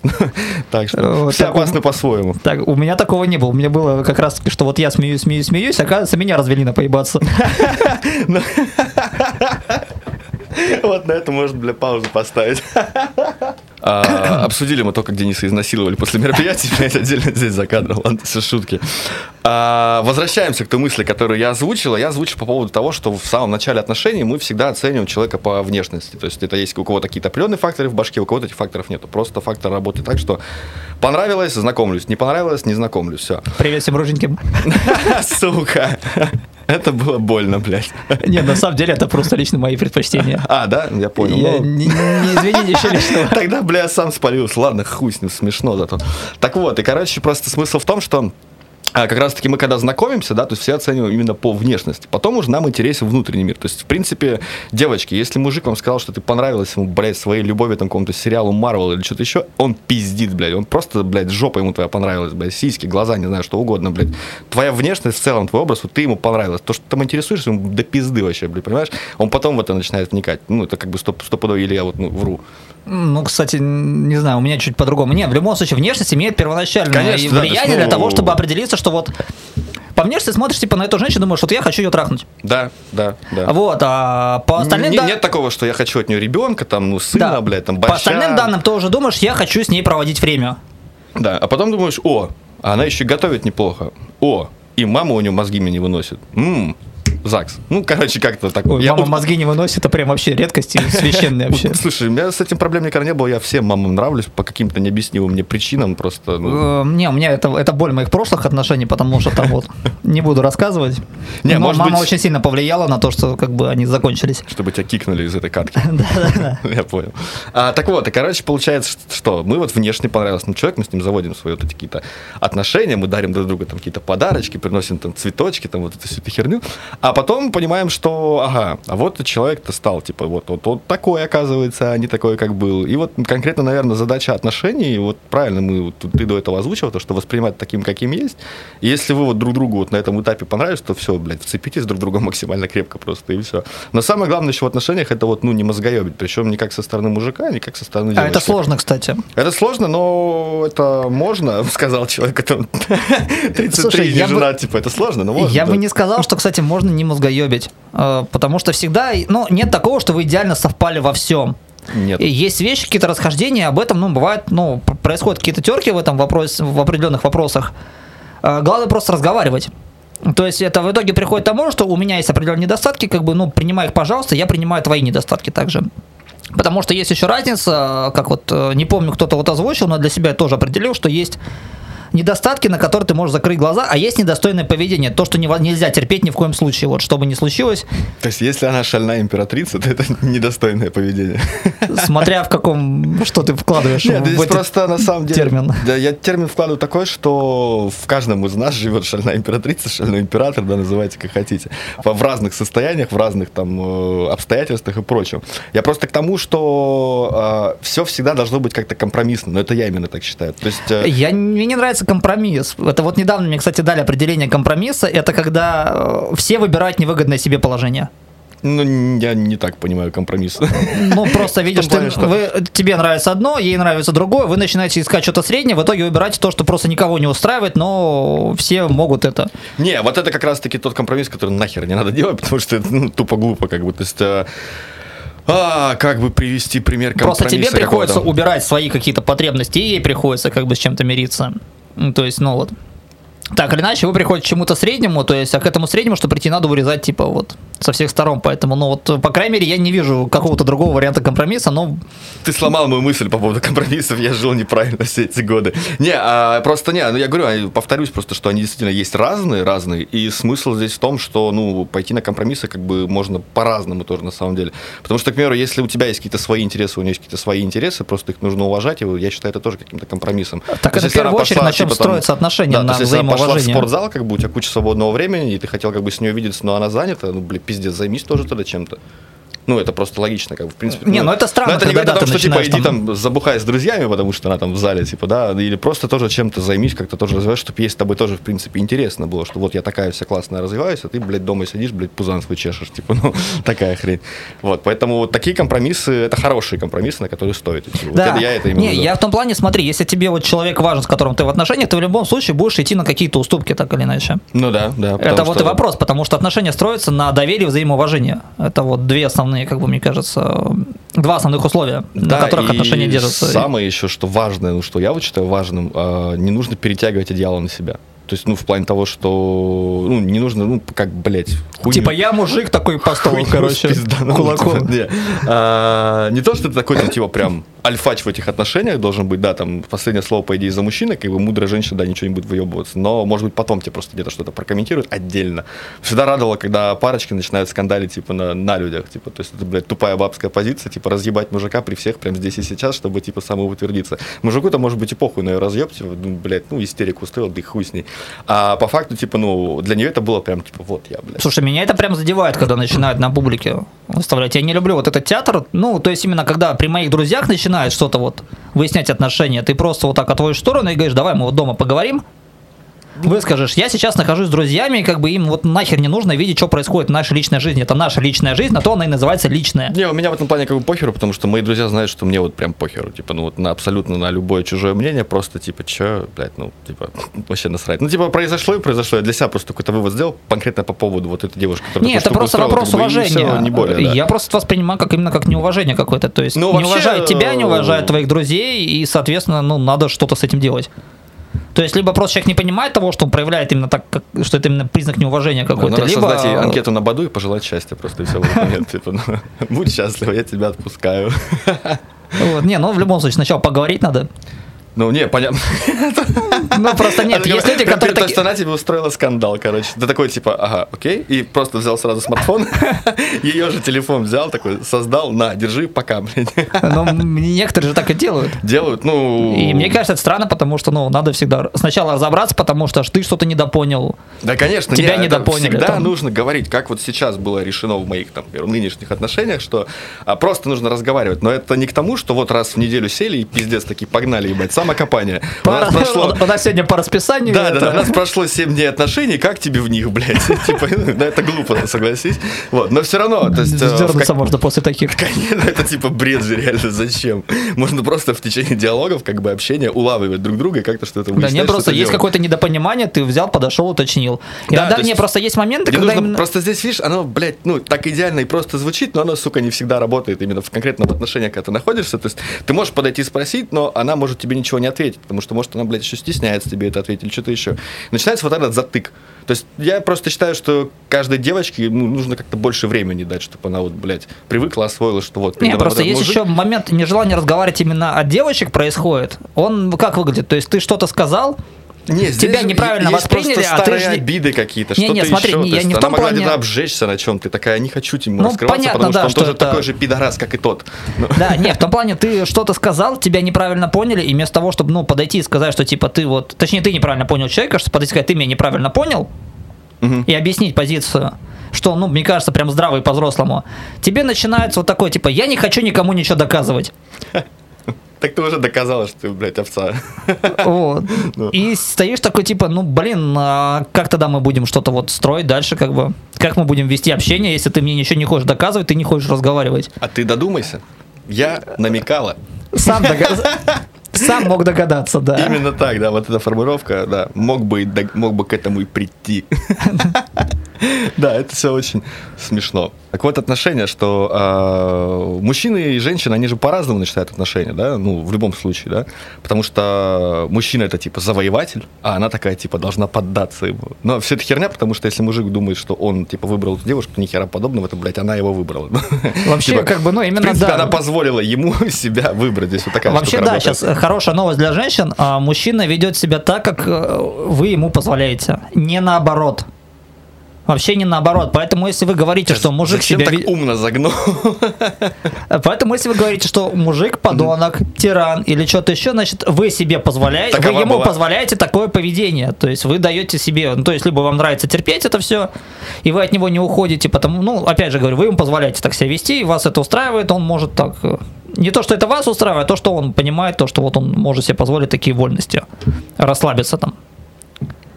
Так что все так опасны по-своему. Так, у меня такого не было. У меня было как раз таки, что вот я смеюсь, смеюсь, смеюсь, оказывается, меня развели на поебаться. Вот на это можно, бля, паузу поставить. А, Обсудили мы то, как Дениса изнасиловали после мероприятия, блядь, отдельно здесь за кадром, ладно, все шутки. А, Возвращаемся к той мысли, которую я озвучила. Я озвучил по поводу того, что в самом начале отношений мы всегда оцениваем человека по внешности. То есть это есть у кого-то какие-то определенные факторы в башке, у кого-то этих факторов нету. Просто фактор работает так, что понравилось, знакомлюсь, не понравилось, не знакомлюсь, все. Привет всем руженьким. Сука. Это было больно, блядь. Не, на самом деле это просто лично мои предпочтения. А, да? Я понял. Я Ну, не, не извини, ничего личного. Тогда, бля, сам спалился. Ладно, хуй с ним, смешно зато. Так вот, и, короче, просто смысл в том, что а как раз-таки мы когда знакомимся, да, то есть все оцениваем именно по внешности. Потом уже нам интересен внутренний мир. То есть, в принципе, девочки, если мужик вам сказал, что ты понравилась ему, блядь, своей любовью там какому-то сериалу Марвел или что-то еще, он пиздит, блядь. Он просто, блядь, жопа ему твоя понравилась, блядь, сиськи, глаза, не знаю, что угодно, блядь. Твоя внешность в целом, твой образ, вот ты ему понравилась. То, что ты там интересуешься, ему до пизды вообще, блядь, понимаешь? Он потом в это начинает вникать. Ну, это как бы стоп, стопудово, или я вот ну, вру. Ну, кстати, не знаю, у меня чуть по-другому. Нет, в любом случае, внешность имеет первоначальное Конечно, да, влияние то есть, для ну- того, чтобы определиться, что вот по внешности смотришь типа на эту женщину, думаешь, вот я хочу ее трахнуть. Да, да, да. Вот, а по остальным Не- да- Нет такого, что я хочу от нее ребенка, там, ну, сына, да. блядь, там, По баща. остальным данным ты уже думаешь, я хочу с ней проводить время. Да, а потом думаешь, о, а она еще готовит неплохо. О, и мама у нее мозги мне не выносит. Ммм, ЗАГС. Ну, короче, как-то так. Ой, Я мама вот- мозги не выносит, это прям вообще редкость и священная вообще. Слушай, у меня с этим проблем никогда не было. Я всем мамам нравлюсь по каким-то необъяснимым мне причинам. Просто, ну, Э, Не, у меня это, это боль моих прошлых отношений, потому что там вот не буду рассказывать. Не, Но мама быть- очень сильно повлияла на то, что как бы они закончились. чтобы тебя кикнули из этой катки. Да-да-да. Я понял. А, так вот, и, короче, получается, что мы вот внешне понравился нам человек, мы с ним заводим свои вот эти какие-то отношения, мы дарим друг другу там какие-то подарочки, приносим там цветочки, там вот эту всю эту херню. А потом понимаем, что, ага, а вот человек-то стал, типа, вот, вот, вот такой, оказывается, а не такой, как был. И вот конкретно, наверное, задача отношений, вот правильно мы, вот, ты до этого озвучил, то, что воспринимать таким, каким есть. И если вы вот друг другу вот на этом этапе понравились, то все, блядь, вцепитесь друг в друга максимально крепко просто, и все. Но самое главное еще в отношениях, это вот, ну, не мозгоебить, причем не как со стороны мужика, не как со стороны А девушки. это сложно, кстати. Это сложно, но это можно, сказал человек, который 33 Слушай, не я бы- типа, это сложно, но можно. Я да. бы не сказал, что, кстати, можно не мозгоебить. Э, Потому что всегда, ну, нет такого, что вы идеально совпали во всем. Нет. И Есть вещи, какие-то расхождения, об этом, ну, бывает, ну, происходят какие-то терки в этом вопросе, в определенных вопросах. Э, Главное просто разговаривать. То есть это в итоге приходит к тому, что у меня есть определенные недостатки, как бы, ну, принимай их, пожалуйста, я принимаю твои недостатки также. Потому что есть еще разница, как вот, э, не помню, кто-то вот озвучил, но для себя я тоже определил, что есть недостатки, на которые ты можешь закрыть глаза, а есть недостойное поведение, то, что нево- нельзя терпеть ни в коем случае, вот, что бы ни случилось, То есть, если она шальная императрица, то это недостойное поведение. смотря в каком, что ты вкладываешь Нет, в здесь просто на самом деле... термин. Да, я термин вкладываю такой, что в каждом из нас живет шальная императрица, шальной император, да, называйте как хотите. В в разных состояниях, в разных там э, обстоятельствах и прочем. Я просто к тому, что все всегда должно быть как-то компромиссно, но это я именно так считаю. То есть... э, Я, мне не нравится компромисс. Это вот недавно мне, кстати, дали определение компромисса. Это когда э, все выбирают невыгодное себе положение. Ну, я не так понимаю компромисс. Ну, просто видишь, ты- что- вы- тебе нравится одно, ей нравится другое, вы начинаете искать что-то среднее, в итоге выбираете то, что просто никого не устраивает, но все могут это. Не, вот это как раз-таки тот компромисс, который нахер не надо делать, потому что это ну, тупо глупо, как бы. То есть, э, а, как бы привести пример компромисса Просто тебе приходится убирать свои какие-то потребности, и ей приходится как бы с чем-то мириться. Ну, То есть, ну вот. Так или иначе, вы приходите к чему-то среднему, то есть, а к этому среднему, что прийти надо вырезать, типа, вот, со всех сторон. Поэтому, ну вот, по крайней мере, я не вижу какого-то другого варианта компромисса, но Ты сломал мою мысль по поводу компромиссов, я жил неправильно все эти годы. Не, а, просто не, ну я говорю, а, повторюсь просто, что они действительно есть разные, разные, и смысл здесь в том, что, ну, пойти на компромиссы как бы можно по-разному тоже на самом деле. Потому что, к примеру, если у тебя есть какие-то свои интересы, у нее есть какие-то свои интересы, просто их нужно уважать, и я считаю это тоже каким-то компромиссом. Так То это в первую очередь, пошла, на чем типа, там, строятся отношения, да, на то есть, если она пошла в взаимоуважение. спортзал, как бы у тебя куча свободного времени, и ты хотел как бы с нее видеться, но она занята, ну, блин, пиздец, займись тоже тогда чем-то. Ну, это просто логично, как бы, в принципе. Не, ну это странно, Но это не говорит о том, что, типа, иди там забухай с друзьями, потому что она там в зале, типа, да, или просто тоже чем-то займись, как-то тоже развиваешь, чтобы ей с тобой тоже, в принципе, интересно было, что вот я такая вся классная развиваюсь, а ты, блядь, дома сидишь, блядь, пузан свой чешешь, типа, ну, такая хрень. Вот, поэтому вот такие компромиссы, это хорошие компромиссы, на которые стоит идти. Вот Да. это я это имею в Не, виду. я в том плане, смотри, если тебе вот человек важен, с которым ты в отношениях, ты в любом случае будешь идти на какие-то уступки, так или иначе. Ну да, да. Это вот что- и вопрос, потому что отношения строятся на доверии и взаимоуважении. Это вот две основные, как бы мне кажется, два основных условия, Да, на которых отношения держатся. Самое еще, что важное, ну, что я вот считаю важным, а, не нужно перетягивать одеяло на себя. То есть, ну, в плане того, что, ну, не нужно, ну, как, блядь, хуйню- Типа я мужик такой по столу, хуйню короче, кулаком. типа, не. А, Не то, что ты такой, там, типа, прям альфач в этих отношениях должен быть, да, там последнее слово, по идее, за мужчиной, как бы мудрая женщина, да, ничего не будет выебываться, но, может быть, потом тебе просто где-то что-то прокомментируют отдельно. Всегда радовало, когда парочки начинают скандалить, типа, на, на людях, типа, то есть это, блядь, тупая бабская позиция, типа, разъебать мужика при всех прямо здесь и сейчас, чтобы, типа, самоутвердиться. Мужику-то, может быть, и похуй на ее разъеб, типа, ну, блядь, ну, истерику устроил, да и хуй с ней. А по факту, типа, ну, для нее это было прям, типа, вот я, блядь. Слушай, меня это прям задевает, когда начинают на публике выставлять. Я не люблю вот этот театр. Ну, то есть именно когда при моих друзьях начинают что-то вот выяснять отношения, ты просто вот так отводишь в сторону и говоришь, давай мы вот дома поговорим, выскажешь, я сейчас нахожусь с друзьями, и как бы им вот нахер не нужно видеть, что происходит в нашей личной жизни. Это наша личная жизнь, на то она и называется личная. Не, у меня в этом плане как бы похеру, потому что мои друзья знают, что мне вот прям похеру. Типа, ну вот на абсолютно на любое чужое мнение, просто типа, че, блядь, ну, типа, вообще насрать. Ну, типа, произошло и произошло. Я для себя просто какой-то вывод сделал конкретно по поводу вот этой девушки, которая Нет, это просто штуку вопрос устроила, как бы, уважения. всё, не более, да. Я просто это воспринимаю как именно как неуважение какое-то. То есть Ну, не вообще, уважают тебя, не э, уважают твоих друзей, и, соответственно, ну, надо что-то с этим делать. То есть, либо просто человек не понимает того, что он проявляет именно так, как, что это именно признак неуважения Да, какой-то, надо либо... создать ей анкету на Баду и пожелать счастья просто и все момент. Типа, ну, будь счастлива, я тебя отпускаю. Вот, не, ну, в любом случае, сначала поговорить надо. Ну, не, понятно. Ну, просто нет, есть люди, которые То есть такие... она тебе устроила скандал, короче. Ты такой, типа, ага, окей, и просто взял сразу смартфон, ее же телефон взял, такой, создал, на, держи, пока, блядь. Но некоторые же так и делают. Делают, ну... И мне кажется, это странно, потому что, ну, надо всегда сначала разобраться, потому что ты что-то недопонял. Да, конечно, Тебя недопоняли, Всегда нужно говорить, как вот сейчас было решено в моих, там, нынешних отношениях, что а, просто нужно разговаривать. Но это не к тому, что вот раз в неделю сели и пиздец такие погнали, ебать, самокопание. У По- нас прошло... У нас сегодня по расписанию. Да, да, да, у это- нас прошло 7 дней отношений, как тебе в них, блядь? Типа, да, это глупо, согласись. Вот, но все равно, то есть... э, как- можно после таких. Конечно, это типа бред же, реально, зачем? Можно просто в течение диалогов, как бы общения, улавливать друг друга и как-то что-то Да, выяснять, не просто есть какое-то недопонимание, ты взял, подошел, уточнил. Да, Иногда то есть не просто есть моменты, Мне когда Просто здесь, видишь, оно, блядь, ну, так идеально и просто звучит, но оно, сука, не всегда работает именно в конкретном отношении, когда ты находишься. То есть ты можешь подойти и спросить, но она может тебе ничего не ответить, потому что, может, она, блядь, еще стесняется тебе это ответить или что-то еще. Начинается вот этот затык. То есть я просто считаю, что каждой девочке ну, нужно как-то больше времени дать, чтобы она вот, блядь, привыкла, освоилась, что вот... Не, передо мной просто вот есть мужик. еще момент нежелания разговаривать именно от девочек происходит. Он как выглядит? То есть ты что-то сказал, Не, тебя неправильно есть восприняли, просто а ты старые же- обиды какие-то, Не, что-то не, смотри, еще. не, я есть не в она том могла плане- где-то обжечься на чем-то, такая, не хочу ему Ну, раскрываться, понятно, потому что да, он что тоже это- такой же пидорас, как и тот. Ну, Да, нет, в том плане ты что-то сказал, тебя неправильно поняли, и вместо того, чтобы, ну, подойти и сказать, что, типа, ты вот, точнее, ты неправильно понял человека, что подойти и сказать, ты меня неправильно понял, и объяснить позицию, что, ну, мне кажется, прям здраво и по-взрослому, тебе начинается вот такой, типа, я не хочу никому ничего доказывать. Так ты уже доказала, что ты, блядь, овца. Вот. Ну. И стоишь такой, типа, ну, блин, а как тогда мы будем что-то вот строить дальше, как бы? Как мы будем вести общение, если ты мне ничего не хочешь доказывать, ты не хочешь разговаривать? А ты додумайся. Я намекала. Сам, дога- Сам мог догадаться, да. Именно так, да, вот эта формулировка, да, мог бы, мог бы к этому и прийти. Да, это все очень смешно. Так вот, отношения, что а, мужчины и женщины, они же по-разному начинают отношения, да, ну, в любом случае, да, потому что мужчина это типа завоеватель, а она такая типа должна поддаться ему. Но все это херня, потому что если мужик думает, что он типа выбрал эту девушку, ни хера подобного, это, блядь, она его выбрала. Вообще, Типа, как бы, ну, В именно, принципе, да. она позволила ему себя выбрать. Здесь вот такая Вообще, да, работает. сейчас хорошая новость для женщин. А, Мужчина ведет себя так, как э, вы ему позволяете. Не наоборот. Вообще не наоборот. Поэтому, если вы говорите, что мужик Зачем себя... так умно загнул? Поэтому, если вы говорите, что мужик подонок, тиран или что-то еще, значит, вы себе позволяете, Такова вы ему была. позволяете такое поведение. То есть вы даете себе, ну, то есть либо вам нравится терпеть это все, и вы от него не уходите, потому, ну, опять же говорю, вы ему позволяете так себя вести, и вас это устраивает, он может так, э, не то, что это вас устраивает, а то, что он понимает, то, что вот он может себе позволить такие вольности, расслабиться там.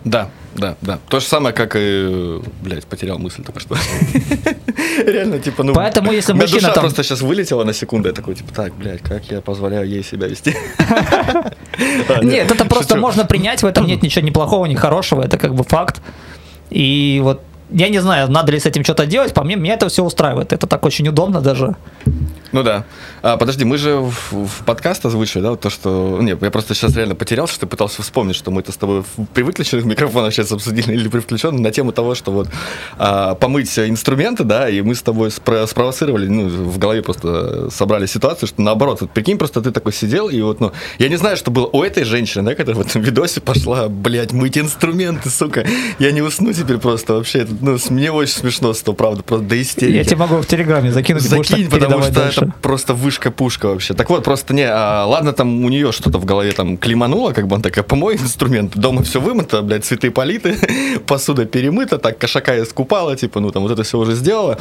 Да, да, да. То же самое, как и... Блять, потерял мысль только что. Реально, типа, ну... Поэтому, если мужчина душа там- просто сейчас вылетела на секунду, я такой, типа, так, блядь, как я позволяю ей себя вести? А, Нет, это просто можно принять, в этом нет ничего ни плохого, ни хорошего, это как бы факт. И вот я не знаю, надо ли с этим что-то делать, по мне, меня это все устраивает. Это так очень удобно даже. Ну да. А, подожди, мы же в, в подкаст озвучили, да, то, что... Нет, я просто сейчас реально потерялся, что пытался вспомнить, что мы это с тобой при выключенных микрофонах сейчас обсудили или при включенных на тему того, что вот а, помыть инструменты, да, и мы с тобой спро- спровоцировали, ну, в голове просто собрали ситуацию, что наоборот, вот прикинь, просто ты такой сидел, и вот, ну, я не знаю, что было у этой женщины, да, которая в этом видосе пошла, блядь, мыть инструменты, сука, я не усну теперь просто вообще, это, ну, мне очень смешно, что правда, просто до истерики. Я тебе могу в Телеграме закинуть, Закинь, потому что дальше. Просто вышка-пушка вообще. Так вот, просто не, а, ладно, там у нее что-то в голове там климануло, как бы она такая, помой инструмент, дома все вымыто, блядь, цветы политы, посуда перемыта, так кошака искупала, типа, ну там вот это все уже сделала,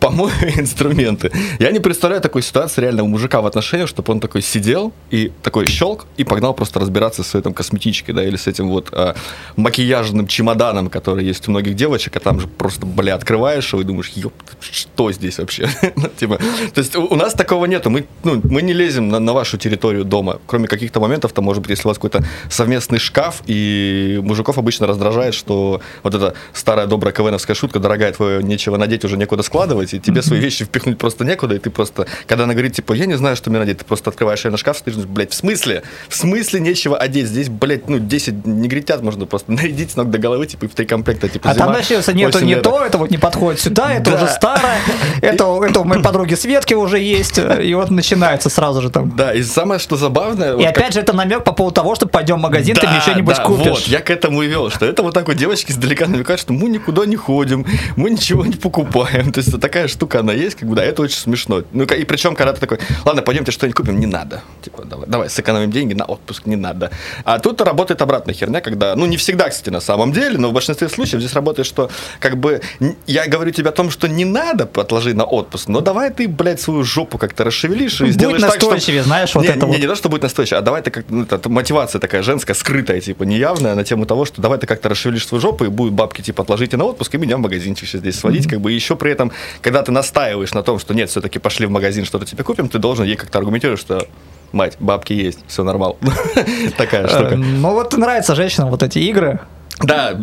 помой инструменты. Я не представляю такой ситуации реально у мужика в отношениях, чтобы он такой сидел и такой щелк и погнал просто разбираться с там косметичкой, да, или с этим вот а, макияжным чемоданом, который есть у многих девочек, а там же просто, бля, открываешь его и думаешь, ёп, что здесь вообще? Типа, то есть у у нас такого нету, мы, ну, мы не лезем на, на вашу территорию дома, кроме каких-то моментов, там, может быть, если у вас какой-то совместный шкаф, и мужиков обычно раздражает, что вот эта старая добрая КВНовская шутка, дорогая твоя, нечего надеть, уже некуда складывать, и тебе свои вещи впихнуть просто некуда, и ты просто, когда она говорит, типа, я не знаю, что мне надеть, ты просто открываешь на шкаф, стоишь, блядь, в смысле? В смысле нечего одеть? Здесь, блядь, ну, 10 негритят можно просто нарядить с ног до головы, типа, и в три комплекта, типа, А там зима, начнется, нету не то, это вот не подходит сюда, это Да. уже старое, это, это у моей подруги Светки уже есть, и вот начинается сразу же там. Да, и самое, что забавное... И вот как- опять же, это намек по поводу того, что пойдем в магазин, ты мне что-нибудь да, купишь. Вот, я к этому и вел, что это вот так вот девочки издалека намекают, что мы никуда не ходим, мы ничего не покупаем. То есть такая штука, она есть, как бы, да, это очень смешно. Ну, и причем, когда ты такой, ладно, пойдемте что-нибудь купим, не надо. Типа, давай, давай, сэкономим деньги на отпуск, не надо. А тут работает обратная херня, когда, ну, не всегда, кстати, на самом деле, но в большинстве случаев здесь работает, что, как бы, я говорю тебе о том, что не надо, отложи на отпуск, но давай ты, блядь, свою жопу как-то расшевелишь и Будь сделаешь так, что... знаешь, вот не, это не, вот. не то, что будет настойчиво, а давай ты как ну, это мотивация такая женская, скрытая, типа, неявная, на тему того, что давай ты как-то расшевелишь свою жопу, и будут бабки, типа, отложите на отпуск, и меня в магазинчик сейчас здесь сводить, как бы, и еще при этом, когда ты настаиваешь на том, что нет, все-таки пошли в магазин, что-то тебе купим, ты должен ей как-то аргументировать, что мать, бабки есть, все нормал. Такая Э, штука. Ну вот нравятся женщинам вот эти игры. Да,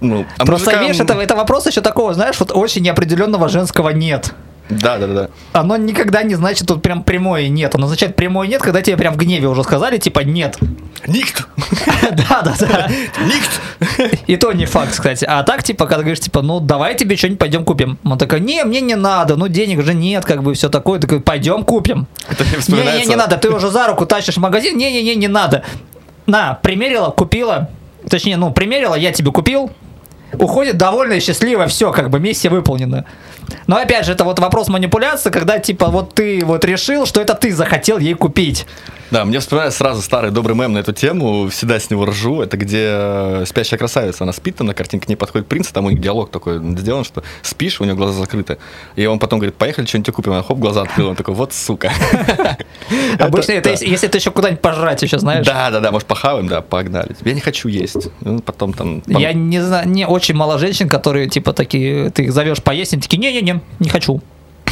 ну, а Просто мужикам- видишь, это, это вопрос еще такого, знаешь, вот очень неопределенного женского нет. Да, да, да. Оно никогда не значит тут прям прямое нет. Оно означает прямое нет, когда тебе прям в гневе уже сказали, типа нет. Никт! Да, да, да. Никт! И то не факт, кстати. А так, типа, когда говоришь, типа, ну давай тебе что-нибудь пойдем купим. Он такой, не, мне не надо, ну денег же нет, как бы все такое. Такой, пойдем купим. Не, не, не надо, ты уже за руку тащишь в магазин. Не, не, не, не надо. На, примерила, купила. Точнее, ну, примерила, я тебе купил. Уходит довольно счастливо, все, как бы миссия выполнена. Но опять же, это вот вопрос манипуляции, когда типа вот ты вот решил, что это ты захотел ей купить. Да, мне вспоминается сразу старый добрый мем на эту тему, всегда с него ржу. Это где э, спящая красавица, она спит, там на картинке к ней подходит принц, там у них диалог такой сделан, что спишь, у него глаза закрыты. И он потом говорит, поехали, что-нибудь купим. Она хоп, глаза открыл, он такой, вот сука. Обычно это, если ты еще куда-нибудь пожрать еще, знаешь. Да, да, да, может похаваем, да, погнали. Я не хочу есть. Ну, потом там... Я не знаю, не очень мало женщин, которые типа такие, ты их зовешь поесть, они такие, не-не-не, не хочу.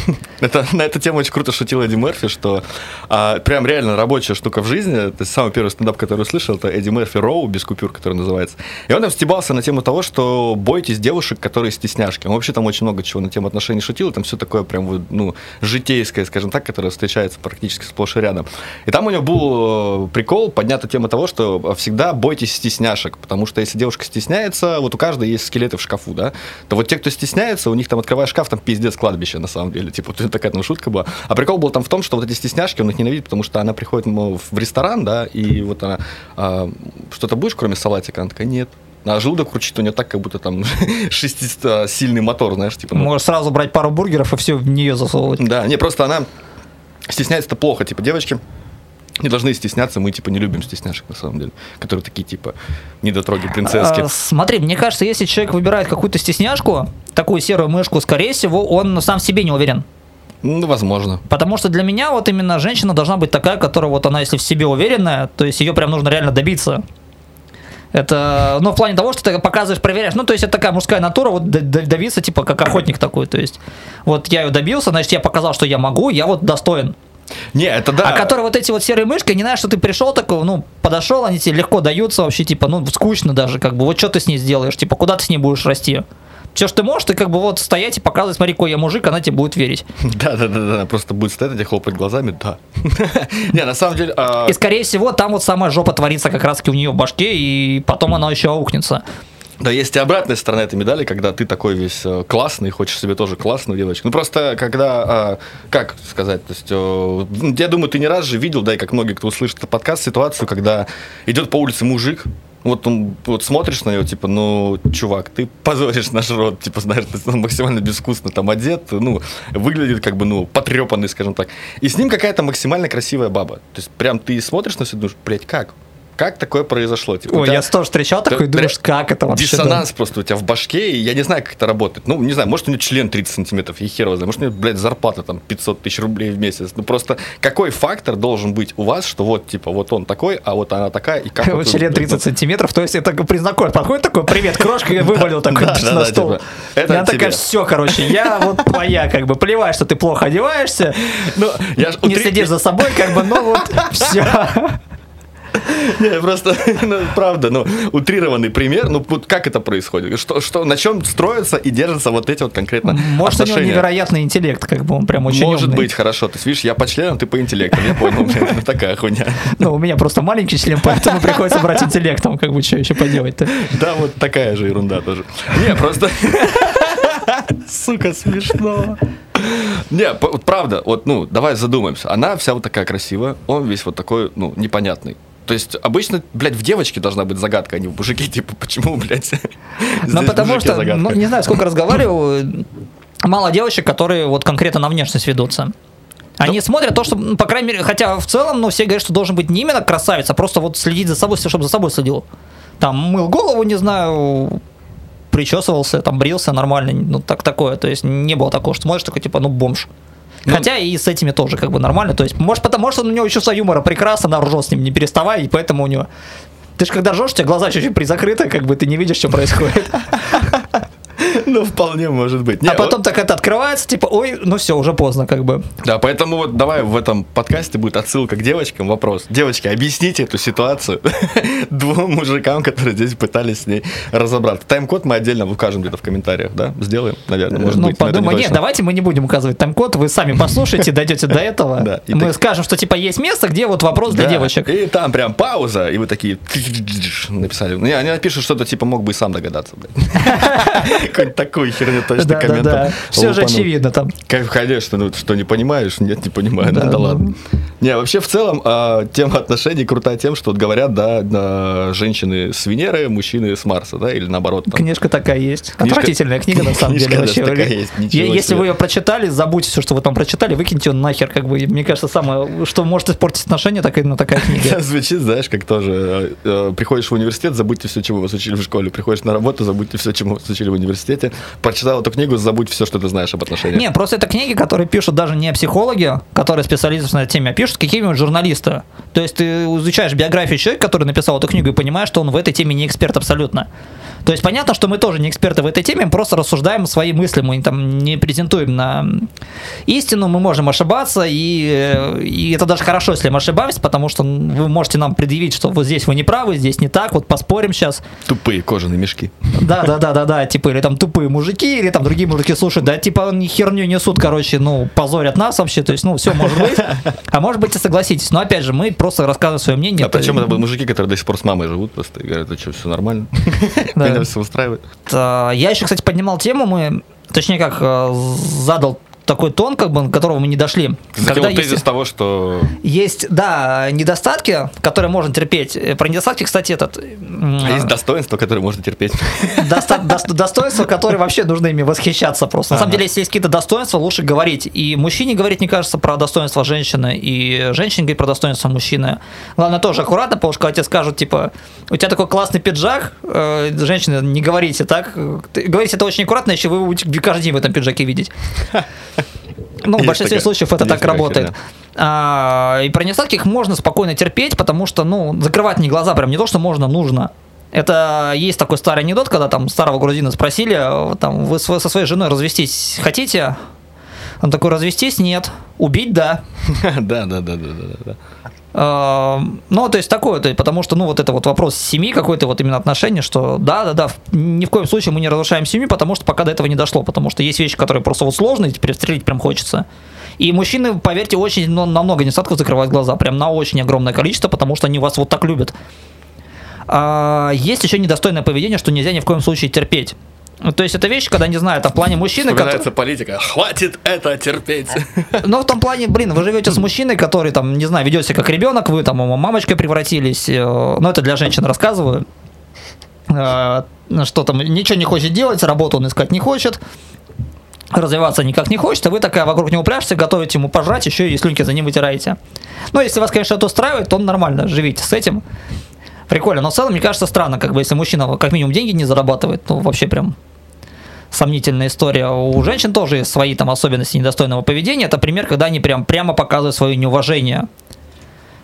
Это, на эту тему очень круто шутил Эдди Мерфи, что а, прям реально рабочая штука в жизни. Это самый первый стендап, который услышал, это Эдди Мерфи Роу, без купюр, который называется. И он там стебался на тему того, что бойтесь девушек, которые стесняшки. Он вообще там очень много чего на тему отношений шутил, там все такое прям ну, житейское, скажем так, которое встречается практически сплошь и рядом. И там у него был э, прикол, поднята тема того, что всегда бойтесь стесняшек, потому что если девушка стесняется, вот у каждой есть скелеты в шкафу, да, то вот те, кто стесняется, у них там, открывая шкаф, там пиздец кладбище, на самом деле. Типа, вот такая там шутка была. А прикол был там в том, что вот эти стесняшки, он их ненавидит, потому что она приходит мол, в ресторан, да, и вот она, а, что-то будешь, кроме салатика? Она такая, нет. А желудок урчит у нее так, как будто там 600-сильный мотор, знаешь, типа. ну, Можешь сразу брать пару бургеров и все в нее засовывать. да, не, просто она стесняется-то плохо, типа, девочки не должны стесняться, мы, типа, не любим стесняшек, на самом деле, которые такие, типа, недотроги принцесски. А, смотри, мне кажется, если человек выбирает какую-то стесняшку, такую серую мышку, скорее всего, он сам в себе не уверен. Ну, возможно. Потому что для меня вот именно женщина должна быть такая, которая вот она, если в себе уверенная, то есть ее прям нужно реально добиться. Это, ну, в плане того, что ты показываешь, проверяешь. Ну, то есть это такая мужская натура, вот добиться, типа, как охотник такой. То есть, вот я ее добился, значит, я показал, что я могу, я вот достоин. Не, это да. А которые вот эти вот серые мышки, не знаешь, что ты пришел такой, ну, подошел, они тебе легко даются вообще, типа, ну, скучно даже, как бы, вот что ты с ней сделаешь, типа, куда ты с ней будешь расти? все, что ты можешь, ты как бы вот стоять и показывать, смотри, какой я мужик, она тебе будет верить. Да, да, да, да, просто будет стоять и хлопать глазами, да. Не, на самом деле... а, И, скорее всего, там вот самая жопа творится как раз-таки у нее в башке, и потом она еще аукнется. Да, есть и обратная сторона этой медали, когда ты такой весь э, классный, хочешь себе тоже классную девочку. Ну просто когда, а, как сказать, то есть, э, я думаю, ты не раз же видел, да, и как многие, кто услышит этот подкаст, ситуацию, когда идет по улице мужик, вот он, вот смотришь на него, типа, ну, чувак, ты позоришь наш род, типа, знаешь, ты максимально безвкусно там одет, ну, выглядит как бы, ну, потрепанный, скажем так. И с ним какая-то максимально красивая баба. То есть прям ты смотришь на все, думаешь, блядь, как? Как такое произошло? Типа, Ой, тебя- я тоже встречал такой, Да, думаешь, да, как это вообще? да? Диссонанс просто у тебя в башке, и я не знаю, как это работает. Ну, не знаю, может, у него член 30 сантиметров, и хер его знает. Может, у него, блядь, зарплата там 500 тысяч рублей в месяц. Ну, просто какой фактор должен быть у вас, что вот, типа, вот он такой, а вот она такая, и как... Вот член вы- 30 сантиметров, то есть это при знакомстве подходит такой, привет, крошка, я вывалил такой Да, да, на да, стол. типа, она такая, все, короче, я вот твоя, как бы, плевать, что ты плохо одеваешься, Ну, я не следишь за собой, как бы, ну вот, все. Не, просто, ну, правда, ну, утрированный пример, ну, вот как это происходит? Что, что, на чем строятся и держатся вот эти вот конкретно Может, у него отношения? невероятный интеллект, как бы, он прям очень Может умный. быть, хорошо. Ты видишь, я по членам, ты по интеллектам. Я понял, блин, такая хуйня. Ну, у меня просто маленький член, поэтому приходится брать интеллектом, как бы, что еще поделать-то. Да, вот такая же ерунда тоже. Не, просто... Сука, смешно. Не, правда, вот, ну, давай задумаемся. Она вся вот такая красивая, он весь вот такой, ну, непонятный. То есть обычно, блядь, в девочке должна быть загадка, а не в мужике, типа, почему, блядь, Ну, потому что, ну, не знаю, сколько разговаривал, мало девочек, которые вот конкретно на внешность ведутся. Они смотрят то, что, ну, по крайней мере, хотя в целом, ну, все говорят, что должен быть не именно красавец, а просто вот следить за собой, чтобы за собой следил. Там мыл голову, не знаю, причесывался, там брился нормально, ну, так такое. То есть не было такого, что смотришь такой, типа, ну, бомж. Ну, Хотя и с этими тоже как бы нормально. То есть, может, потому что у него чувство юмора прекрасно, она ржет с ним, не переставай, и поэтому у него... Ты же когда ржешь, у тебя глаза чуть-чуть призакрыты, как бы ты не видишь, что происходит. Ну, вполне может быть. Не, А потом вот- так это открывается, типа, ой, ну все, уже поздно, как бы. Да, поэтому вот давай в этом подкасте будет отсылка к девочкам. Вопрос. Девочки, объясните эту ситуацию двум мужикам, которые здесь пытались с ней разобраться. Тайм-код мы отдельно укажем где-то в комментариях, да? Сделаем, наверное, может ну, быть. это не подумай, нет, давайте мы не будем указывать тайм-код, вы сами послушайте, дойдете до этого. Да, Мы так- скажем, что типа есть место, где вот вопрос для Да, девочек. И там прям пауза, и вы такие написали. Не, они напишут что-то типа мог бы и сам догадаться, блядь. Какую-нибудь такую херню точно комментом. Все же очевидно там. Конечно, ну что, не понимаешь? Нет, не понимаю. Да, Да, ну. ладно. Не, вообще в целом а, тема отношений крутая тем, что говорят, да, женщины с Венеры, мужчины с Марса, да, или наоборот. Книжка такая есть. Отвратительная книга, на самом деле. вообще. Если вы ее прочитали, забудьте все, что вы там прочитали, выкиньте ее нахер, как бы. Мне кажется, самое, что может испортить отношения, так именно такая книга. Звучит, знаешь, как тоже. э, э, приходишь в университет, забудьте все, чему вас учили в школе. Приходишь на работу, забудьте все, чему вас учили в университете. Прочитал эту книгу, забудь все, что ты знаешь об отношениях. Не, просто это книги, которые пишут даже не психологи, которые специализируются на этой теме, а пишут какие-нибудь журналисты. То есть ты изучаешь биографию человека, который написал эту книгу, и понимаешь, что он в этой теме не эксперт абсолютно. То есть понятно, что мы тоже не эксперты в этой теме, мы просто рассуждаем свои мысли, мы там не презентуем на истину, мы можем ошибаться, и, э, и это даже хорошо, если мы ошибаемся, потому что вы можете нам предъявить, что вот здесь вы не правы, здесь не так, вот поспорим сейчас. Тупые кожаные мешки. Да, да, да, да, да, типа, или там тупые мужики, или там другие мужики слушают, да, типа, они херню несут, короче, ну, позорят нас вообще, то есть, ну, все может быть. А может быть и согласитесь. Но опять же, мы просто рассказываем свое мнение. а причем это были мужики, которые до сих пор с мамой живут просто и говорят, это что, все нормально? Все устраивает. Я еще, кстати, поднимал тему, мы, точнее как, э, задал такой тон, как бы, до которого мы не дошли. Закинул Когда тезис есть, того, что... есть, да, недостатки, которые можно терпеть. Э, Про недостатки, кстати, этот... А есть достоинства, которые можно терпеть. доста- дос- достоинства, которые вообще нужно ими восхищаться просто. На самом деле, если есть какие-то достоинства, лучше говорить. И мужчине говорить, мне кажется, про достоинства женщины, и женщине говорить про достоинства мужчины. Главное тоже аккуратно, потому что когда тебе скажут, типа, у тебя такой классный пиджак, э, женщина, не говорите так. Говорите это очень аккуратно, если вы будете каждый день в этом пиджаке видеть. Ну, в большинстве такая- случаев это есть так работает. херня. А, и про недостатки их можно спокойно терпеть, потому что, ну, закрывать не глаза прям не то, что можно, нужно. Это есть такой старый анекдот, когда там старого грузина спросили, э, там, вы со своей женой развестись хотите? Он такой, развестись нет, убить да. Да, да, да, да, да, да. Э, ну, то есть такое, то потому что, ну, вот это вот вопрос семьи, какой-то вот именно отношения, что да-да-да, ни в коем случае мы не разрушаем семью, потому что пока до этого не дошло, потому что есть вещи, которые просто вот сложные, теперь стрелять прям хочется. И мужчины, поверьте, очень ну, намного недостатков закрывают глаза, прям на очень огромное количество, потому что они вас вот так любят. А, есть еще недостойное поведение, что нельзя ни в коем случае терпеть. Ну, то есть это вещь, когда, не знаю, там в плане мужчины... Вспоминается который... политика. Хватит это терпеть. Ну, в том плане, блин, вы живете с мужчиной, который, там, не знаю, ведет себя как ребенок, вы там мамочкой превратились. Э, ну, это для женщин рассказываю. Э, что там, ничего не хочет делать, работу он искать не хочет развиваться никак не хочет, а вы такая вокруг него пляшете, готовите ему пожрать, еще и слюнки за ним вытираете. Ну, если вас, конечно, это устраивает, то нормально, живите с этим. Прикольно, но в целом, мне кажется, странно, как бы, если мужчина как минимум деньги не зарабатывает, то вообще прям сомнительная история. У женщин тоже есть свои там особенности недостойного поведения. Это пример, когда они прям прямо показывают свое неуважение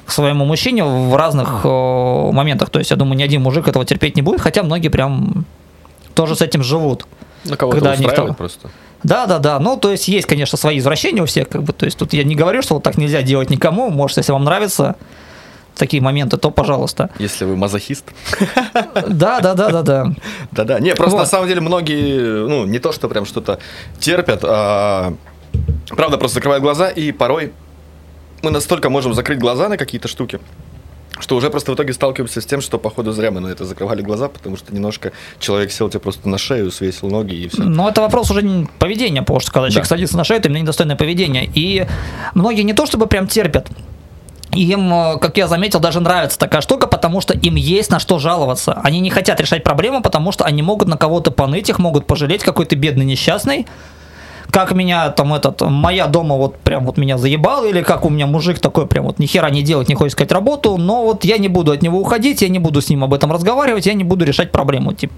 к своему мужчине в разных э, моментах. То есть, я думаю, ни один мужик этого терпеть не будет, хотя многие прям тоже с этим живут. На кого-то когда они просто. Да, да, да. Ну, то есть есть, конечно, свои извращения у всех, как бы. То есть тут я не говорю, что вот так нельзя делать никому. Может, если вам нравится такие моменты, то пожалуйста. Если вы мазохист. Да, да, да, да, да. Да, да. Не, просто на самом деле многие, ну, не то, что прям что-то терпят, а правда просто закрывают глаза, и порой мы настолько можем закрыть глаза на какие-то штуки, что уже просто в итоге сталкиваемся с тем, что, походу, зря мы на это закрывали глаза, потому что немножко человек сел тебе просто на шею, свесил ноги и все. Но это вопрос уже поведения, потому что когда да. человек садится на шею, это именно недостойное поведение. И многие не то чтобы прям терпят, им, э, как я заметил, даже нравится такая штука, потому что им есть на что жаловаться. Они не хотят решать проблему, потому что они могут на кого-то поныть, их могут пожалеть, какой-то бедный несчастный, как меня там этот, моя дома вот прям вот меня заебал, или как у меня мужик такой прям вот ни хера не делать, не хочет искать работу, но вот я не буду от него уходить, я не буду с ним об этом разговаривать, я не буду решать проблему, типа.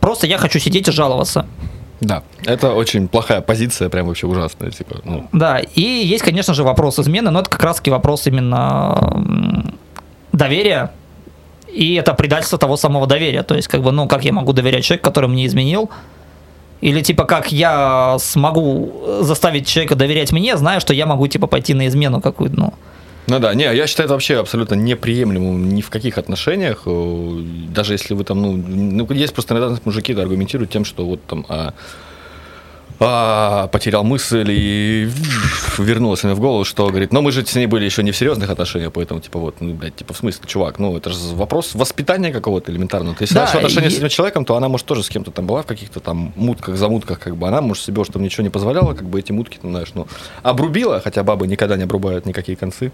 Просто я хочу сидеть и жаловаться. Да, это очень плохая позиция, прям вообще ужасная, типа. Ну. Да, и есть, конечно же, вопрос измены, но это как раз таки вопрос именно доверия, и это предательство того самого доверия. То есть, как бы, ну, как я могу доверять человеку, который мне изменил, или типа как я смогу заставить человека доверять мне, зная, что я могу типа пойти на измену какую-то, ну. Ну да, не, я считаю это вообще абсолютно неприемлемым ни в каких отношениях, э, даже если вы там, ну, ну есть просто иногда мужики да, аргументируют тем, что вот там, а, а, потерял мысль и вернулась мне в голову, что говорит, но мы же с ней были еще не в серьезных отношениях, поэтому, типа, вот, ну, блядь, типа, в смысле, чувак, ну, это же вопрос воспитания какого-то элементарного. Ты если да, отношения и... с этим человеком, то она, может, тоже с кем-то там была в каких-то там мутках, замутках, как бы, она, может, себе там ничего не позволяла, как бы, эти мутки, ты знаешь, ну, обрубила, хотя бабы никогда не обрубают никакие концы.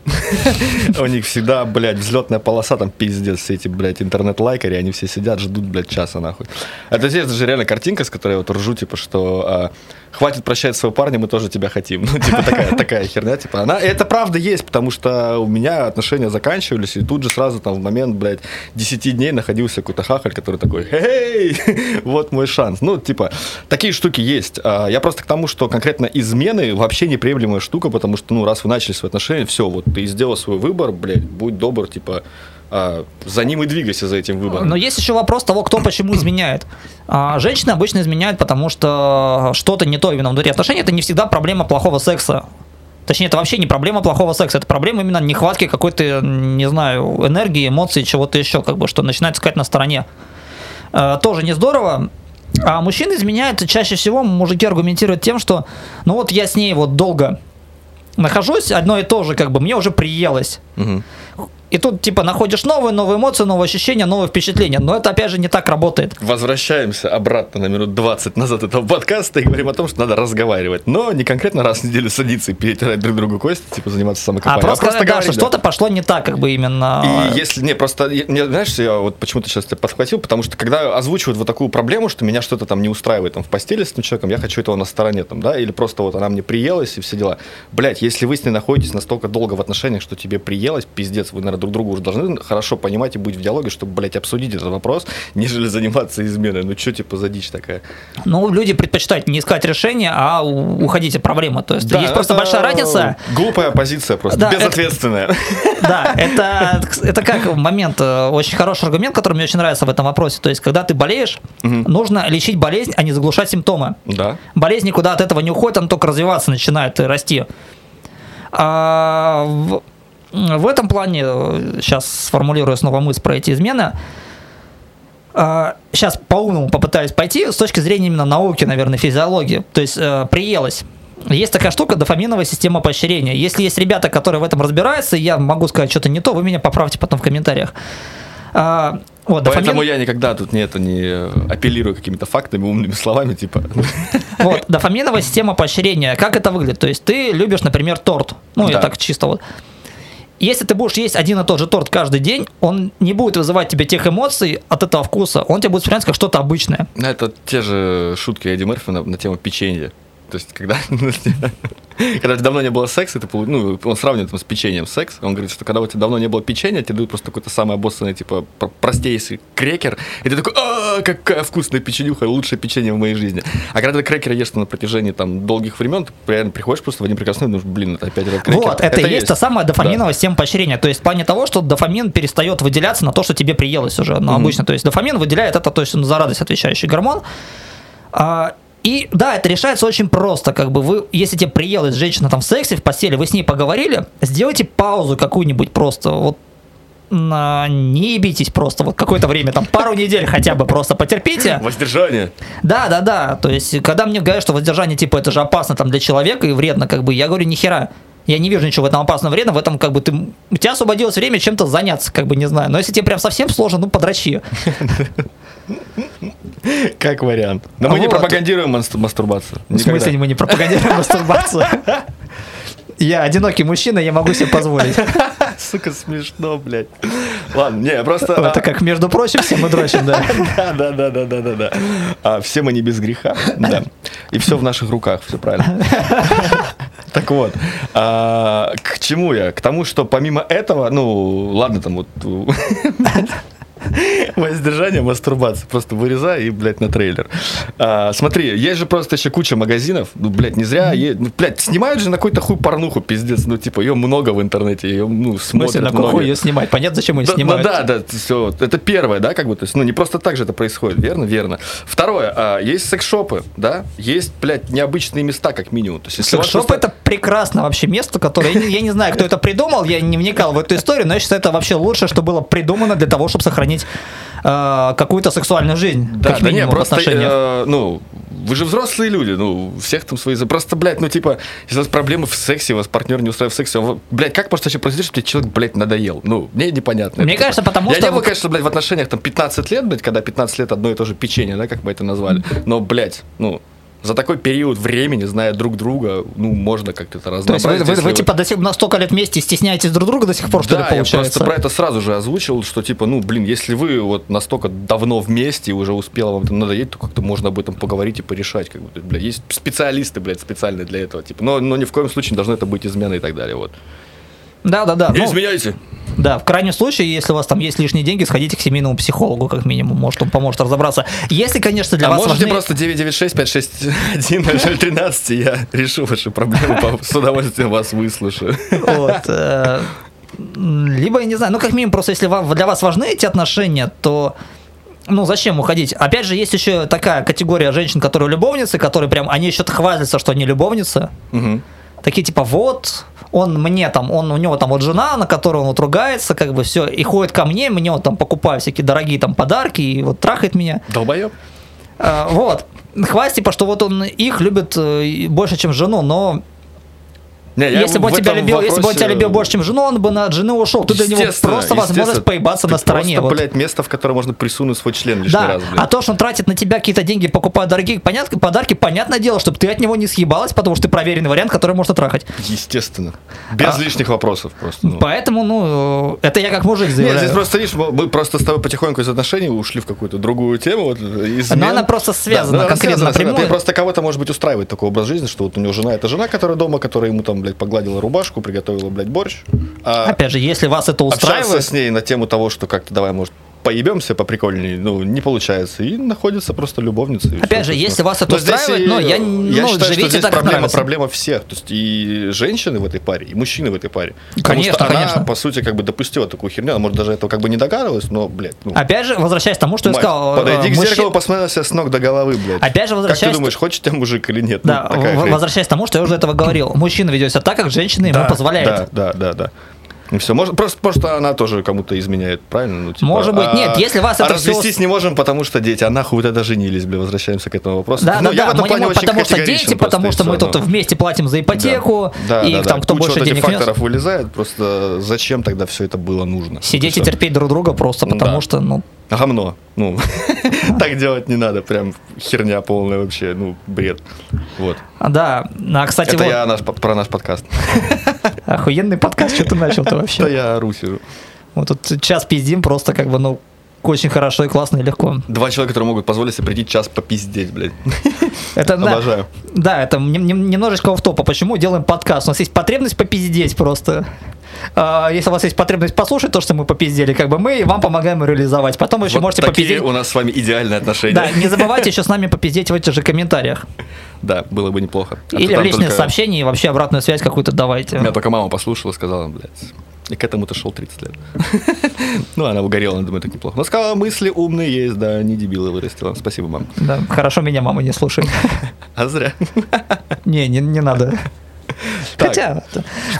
У них всегда, блядь, взлетная полоса, там, пиздец, все эти, блядь, интернет-лайкари, они все сидят, ждут, блядь, часа, нахуй. Это здесь же реально картинка, с которой я вот ржу, типа, что а, хватит прощать своего парня, мы тоже тебя хотим. Ну, типа такая, такая херня, типа, она, это правда есть, потому что у меня отношения заканчивались, и тут же сразу там в момент, блядь, 10 дней находился какой-то хахаль, который такой, эй, вот мой шанс. Ну, типа, такие штуки есть. А, я просто к тому, что конкретно измены вообще неприемлемая штука, потому что, ну, раз вы начали свои отношения, все, вот ты сделал свой выбор, блядь, будь добр, типа, а, за ним и двигайся за этим выбором. Но есть еще вопрос того, кто почему изменяет. А, женщины обычно изменяют, потому что что-то не то именно внутри отношений. Это не всегда проблема плохого секса. Точнее, это вообще не проблема плохого секса, это проблема именно нехватки какой-то, не знаю, энергии, эмоций, чего-то еще, как бы, что начинает искать на стороне. А, тоже не здорово. А мужчины изменяют чаще всего, мужики аргументируют тем, что, ну вот я с ней вот долго нахожусь, одно и то же, как бы, мне уже приелось. Угу. И тут, типа, находишь новые, новые эмоции, новые ощущения, новые впечатления. Но это, опять же, не так работает. Возвращаемся обратно на минут 20 назад этого подкаста и говорим о том, что надо разговаривать. Но не конкретно раз в неделю садиться и перетирать друг другу кости, типа, заниматься самокопанием. А просто, а просто да, говорить, что что-то пошло не так, как бы именно. И если, не, просто, не, знаешь, я вот почему-то сейчас тебя подхватил, потому что когда озвучивают вот такую проблему, что меня что-то там не устраивает там в постели с этим человеком, я хочу этого на стороне там, да, или просто вот она мне приелась и все дела. Блять, если вы с ней находитесь настолько долго в отношениях, что тебе приелось, пиздец, вы, наверное, друг другу уже должны хорошо понимать и быть в диалоге, чтобы, блядь, обсудить этот вопрос, нежели заниматься изменой. Ну, что, типа, за дичь такая? Ну, люди предпочитают не искать решения, а уходить от проблемы. То есть да, есть просто большая разница. Глупая позиция просто, да, безответственная. Это, да, это, это как момент, э, очень хороший аргумент, который мне очень нравится в этом вопросе. То есть, когда ты болеешь, угу. нужно лечить болезнь, а не заглушать симптомы. Да. Болезнь никуда от этого не уходит, она только развиваться начинает и расти. А, в этом плане, сейчас сформулирую снова мысль про эти измены, сейчас по-умному попытаюсь пойти с точки зрения именно науки, наверное, физиологии. То есть приелось. Есть такая штука, дофаминовая система поощрения. Если есть ребята, которые в этом разбираются, я могу сказать что-то не то, вы меня поправьте потом в комментариях. А, вот, дофамин... Поэтому я никогда тут не, это, не апеллирую какими-то фактами, умными словами, типа. Вот, дофаминовая система поощрения. Как это выглядит? То есть ты любишь, например, торт. Ну, да. я так чисто вот. Если ты будешь есть один и тот же торт каждый день, он не будет вызывать тебе тех эмоций от этого вкуса. Он тебе будет воспринимать как что-то обычное. Это те же шутки Эдди Мерфи на, на тему печенья. То есть, когда, когда давно не было секса, это, ну, он сравнивает там, с печеньем секс. Он говорит, что когда у тебя давно не было печенья, тебе дают просто какой-то самый обоссанный, типа, простейший крекер, и ты такой, а, какая вкусная печенюха, лучшее печенье в моей жизни. А когда ты крекер ешь на протяжении там долгих времен, ты реально приходишь просто в один прекрасный момент, блин, это опять этот крекер. Вот, это, это и есть та самая дофаминовая да. система поощрения. То есть в плане того, что дофамин перестает выделяться на то, что тебе приелось уже. Но mm-hmm. обычно, то есть дофамин выделяет это, то есть он за радость отвечающий гормон. А, и да, это решается очень просто. Как бы вы, если тебе приелась женщина там в сексе, в постели, вы с ней поговорили, сделайте паузу какую-нибудь просто. Вот на, не ебитесь просто вот какое-то время, там пару недель хотя бы просто потерпите. Воздержание. Да, да, да. То есть, когда мне говорят, что воздержание, типа, это же опасно там для человека и вредно, как бы, я говорю, нихера. Я не вижу ничего в этом опасного вредно, в этом как бы ты... У тебя освободилось время чем-то заняться, как бы, не знаю. Но если тебе прям совсем сложно, ну, подрачи. Как вариант. Но мы не пропагандируем мастурбацию. В смысле мы не пропагандируем мастурбацию? Я одинокий мужчина, я могу себе позволить. Сука, смешно, блядь. Ладно, не, просто... Это как, между прочим, все мы дрочим, да? Да, да, да, да, да, да, да. А все мы не без греха, да. И все в наших руках, все правильно. Так вот, а, к чему я? К тому, что помимо этого, ну, ладно, там вот Воздержание, мастурбация. Просто вырезай и, блядь, на трейлер. А, смотри, есть же просто еще куча магазинов. Ну, блядь, не зря. Е... Ну, блядь, снимают же на какой-то хуй порнуху, пиздец. Ну, типа, ее много в интернете. Ее, ну, смотрят на какой ее снимать? Понятно, зачем ее да, снимают. Ну, да, да, все. Это первое, да, как бы. То есть, ну, не просто так же это происходит, верно? Верно. Второе, а, есть секс-шопы, да? Есть, блядь, необычные места, как минимум. То есть, Секс-шоп просто... это прекрасно вообще место, которое... Я не, я не знаю, кто это придумал, я не вникал в эту историю, но я считаю, это вообще лучше, что было придумано для того, чтобы сохранить э, какую-то сексуальную жизнь. Да, как да не, просто, э, ну, вы же взрослые люди, ну, всех там свои... Просто, блядь, ну, типа, если у вас проблемы в сексе, у вас партнер не устраивает в сексе, он, блядь, как может вообще произойти, что тебе человек, блядь, надоел? Ну, мне непонятно. Мне это, кажется, типа. потому Я что... Я не был, конечно, блядь, в отношениях там 15 лет, блядь, когда 15 лет одно и то же печенье, да, как мы это назвали. Но, блядь, ну, за такой период времени, зная друг друга, ну, можно как-то это разнообразить. То есть вы, вы, вы, типа, до сих, на столько лет вместе стесняетесь друг друга до сих пор, что да, ли, получается? я просто про это сразу же озвучил, что, типа, ну, блин, если вы вот настолько давно вместе и уже успело вам это надоесть, то как-то можно об этом поговорить и порешать, как бы, бля, есть специалисты, блядь, специальные для этого, типа, но, но ни в коем случае не должно это быть измена и так далее, вот. Да, да, да. Не ну, изменяйте. Да, в крайнем случае, если у вас там есть лишние деньги, сходите к семейному психологу, как минимум, может, он поможет разобраться. Если, конечно, для а вас можете важны... просто 996 13 я решу ваши проблемы, с удовольствием вас выслушаю. Вот. Э, либо, я не знаю, ну, как минимум, просто если для вас важны эти отношения, то ну, зачем уходить? Опять же, есть еще такая категория женщин, которые любовницы, которые прям, они еще хвалятся, что они любовницы. Угу. Такие типа, вот, он мне там, он у него там вот жена, на которую он вот ругается, как бы все, и ходит ко мне, мне вот там покупает всякие дорогие там подарки, и вот трахает меня. Долбоеб. А, вот. Хвастит, типа, что вот он их любит э, больше, чем жену, но не, если бы он тебя любил, вопросе... если бы он тебя любил больше, чем жену, он бы на жены ушел. Тут для него просто возможность поебаться на стороне. Просто, вот. блядь, место, в которое можно присунуть свой член лишний да. раз, блядь. А то, что он тратит на тебя какие-то деньги, покупая дорогие понятно, подарки, понятное дело, чтобы ты от него не съебалась, потому что ты проверенный вариант, который можно трахать. Естественно. Без а, лишних вопросов просто. Ну. Поэтому, ну, это я как мужик заявляю. Нет, здесь просто, видишь, мы просто с тобой потихоньку из отношений ушли в какую-то другую тему. Вот, измен. Но она просто связана да, конкретно напрямую. Ты просто кого-то, может быть, устраивает такой образ жизни, что вот у него жена, это жена, которая дома, которая ему там, блядь, погладила рубашку, приготовила, блядь, борщ. А Опять же, если вас это устраивает... Общаться с ней на тему того, что как-то давай, может, поебемся поприкольнее, ну, не получается. И находится просто любовница. Опять же, если вас это но устраивает, но я, я ну, считаю, что здесь так проблема, проблема всех. То есть и женщины в этой паре, и мужчины в этой паре. Конечно, Потому что конечно. она, по сути, как бы допустила такую херню. Она, может, даже этого как бы не догадывалась, но, блядь. Ну, Опять же, возвращаясь к тому, что мать, я сказал. Подойди э, к мужчин... зеркалу, посмотри себя с ног до головы, блядь. Опять же, возвращаясь... Как ты думаешь, хочет тебя мужик или нет? Да, ну, возвращаясь к тому, что я уже этого говорил. Мужчина ведет себя так, как женщина ему позволяет. Да, да, да, да. И все, может, просто, просто она тоже кому-то изменяет, правильно? Ну, типа, Может быть, а- нет, если вас а это развестись не можем, потому что дети, а нахуй вы тогда женились, бля, возвращаемся к этому вопросу. Да, Ну, да, я в да, этом мы не плане очень потому что дети, потому что мы тут ну. вместе платим за ипотеку, Да, и да, там да. кто Куча больше вот денег факторов вылезает, просто зачем тогда все это было нужно? Сидеть и терпеть друг друга просто потому да. что, ну, Гомно. Ну, так делать не надо, прям херня полная вообще, ну, бред. Вот. да. А, кстати, Это вот, я наш, про наш подкаст. охуенный подкаст, что ты начал-то Это вообще? я ору сижу. Вот тут час пиздим просто как бы, ну, очень хорошо и классно и легко. Два человека, которые могут позволить себе прийти час попиздеть, блядь. Это, да, Обожаю. Да, это нем- нем- немножечко в топа. Почему делаем подкаст? У нас есть потребность попиздеть просто. А, Если у вас есть потребность послушать то, что мы попиздели, как бы мы вам помогаем реализовать. Потом вы еще Вот можете такие попиздеть. у нас с вами идеальные отношения. Да, не забывайте еще с нами попиздеть в этих же комментариях. Да, было бы неплохо. А то Или в личные только- сообщения и вообще обратную связь какую-то давайте. Меня только мама послушала, сказала, блядь, и к этому-то шел 30 лет. Ну, она угорела, она думает, так неплохо. Но сказала, мысли умные есть, да, не дебилы вырастила. Спасибо, мам. Да, хорошо меня мама не слушает. А зря. Не, не, не надо. Хотя,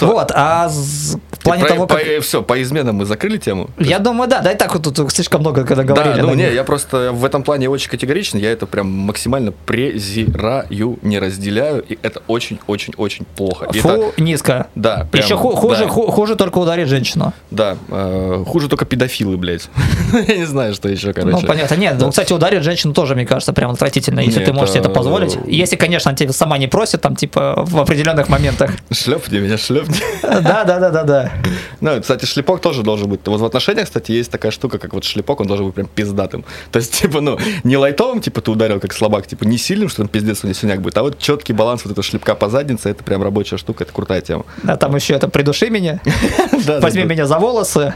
вот, а в плане того, как... Все, по изменам мы закрыли тему. Я думаю, да, да и так вот тут слишком много, когда говорили. да, ну не, я просто в этом плане очень категоричен, я это прям максимально презираю, не разделяю, и это очень-очень-очень плохо. Фу, низко. да, прям, Еще ху- хуже, хуже только ударить женщину. Да, э, хуже только педофилы, блядь. Я не знаю, что еще, короче. Ну, понятно. Нет, ну, кстати, ударить женщину тоже, мне кажется, прям отвратительно, если ты можешь себе это это- позволить. Если, конечно, тебя сама не просит, там, типа, в определенных моментах. Шлепни меня, шлепни. Да, да, да, да, да. Ну, кстати, шлепок тоже должен быть. Вот в отношениях, кстати, есть такая штука, как вот шлепок, он должен быть прям пиздатым. То есть, типа, ну, не лайтовым, типа, ты ударил как слабак, типа, не сильным, что там пиздец у него синяк будет, а вот четкий баланс вот этого шлепка по заднице, это прям рабочая штука, это крутая тема. А там еще это «придуши меня», «возьми меня за волосы»,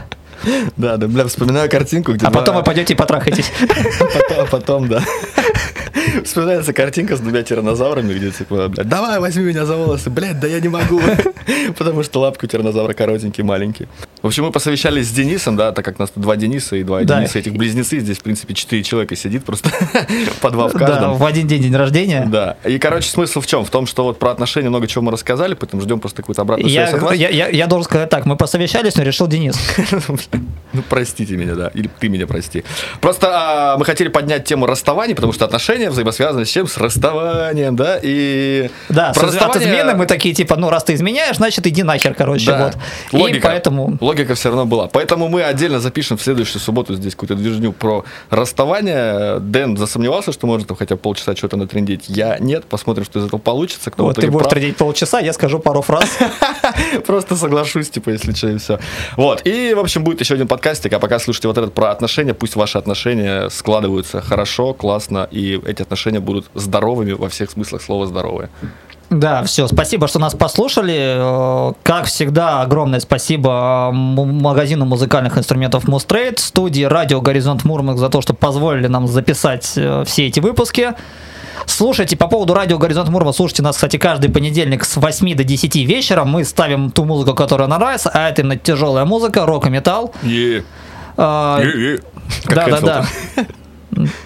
Да, да, бля, вспоминаю картинку, где а потом вы пойдете и потрахаетесь. потом, потом, да. Вспоминается картинка с двумя тиранозаврами, где типа, блядь, давай, возьми меня за волосы, блядь, да я не могу. Потому что лапки у тиранозавра коротенькие, маленькие. В общем, мы посовещались с Денисом, да, так как у нас два Дениса и два Да. Дениса, этих близнецы, здесь, в принципе, четыре человека сидит, просто по два в Да, каждом. в один день день рождения. Да. И, короче, смысл в чем? В том, что вот про отношения много чего мы рассказали, поэтому ждем просто какую-то обратную Я, связь от вас. я, я, я должен сказать так, мы посовещались, но решил Денис. Ну, простите меня, да. Или ты меня прости. Просто а, мы хотели поднять тему расставаний, потому что отношения взаимосвязаны с чем? С расставанием, да? И Да, про от измены мы такие, типа, ну, раз ты изменяешь, значит, иди нахер, короче, Да. вот. Логика, И поэтому... логика все равно была. Поэтому мы отдельно запишем в следующую субботу здесь какую-то движню про расставание. Дэн засомневался, что может там хотя бы полчаса что-то натрендить. Я нет. Посмотрим, что из этого получится. Кто Вот ты будешь прав. трудить полчаса, я скажу пару фраз. Просто соглашусь, типа, если что, и все. Вот. И, в общем, будет еще один подкастик, а пока слушайте вот этот про отношения, пусть ваши отношения складываются хорошо, классно, и эти отношения будут здоровыми во всех смыслах слова здоровые. Да, все, спасибо, что нас послушали. Э, Как всегда, огромное спасибо м- магазину музыкальных инструментов Мустрейд, студии Радио Горизонт Мурманск за то, что позволили нам записать э, все эти выпуски. Слушайте, по поводу радио Горизонт Мурманск, слушайте нас, кстати, каждый понедельник с 8 до 10 вечера. Мы ставим ту музыку, которая нам нравится, а это именно тяжелая музыка, рок и металл. Е, Э, е, е. Как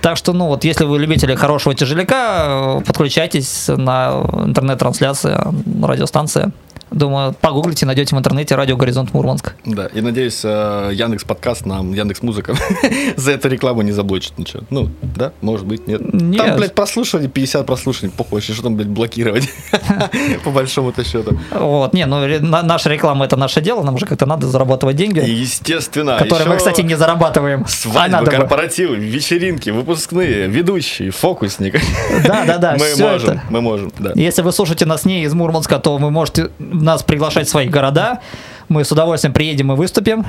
Так что, ну вот, если вы любители хорошего тяжеляка, э, подключайтесь на интернет-трансляции радиостанции. Думаю, погуглите, найдете в интернете радио Горизонт Мурманск. Да, и надеюсь, э, Яндекс подкаст нам, Яндекс Музыка за эту рекламу не заблочит ничего. Ну, да, может быть, нет. Нет. Там, блядь, прослушивание, 50 прослушиваний, похуй, что там, блядь, блокировать? По большому-то счету. Вот, не, ну наша реклама это наше дело, нам же как-то надо зарабатывать деньги, естественно, которые мы, кстати, не зарабатываем. А Свадьбы, бы. корпоративы, вечеринки, выпускные, ведущие, фокусник. Да, да, да, Мы можем, мы можем, да. Если вы слушаете нас не из Мурманска, то вы можете нас приглашать в свои города. Мы с удовольствием приедем и выступим.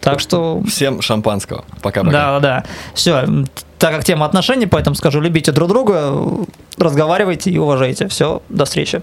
Так что Всем шампанского. Пока-пока. Да, да. Все, так как тема отношений, поэтому скажу, любите друг друга, разговаривайте и уважайте. Все, до встречи.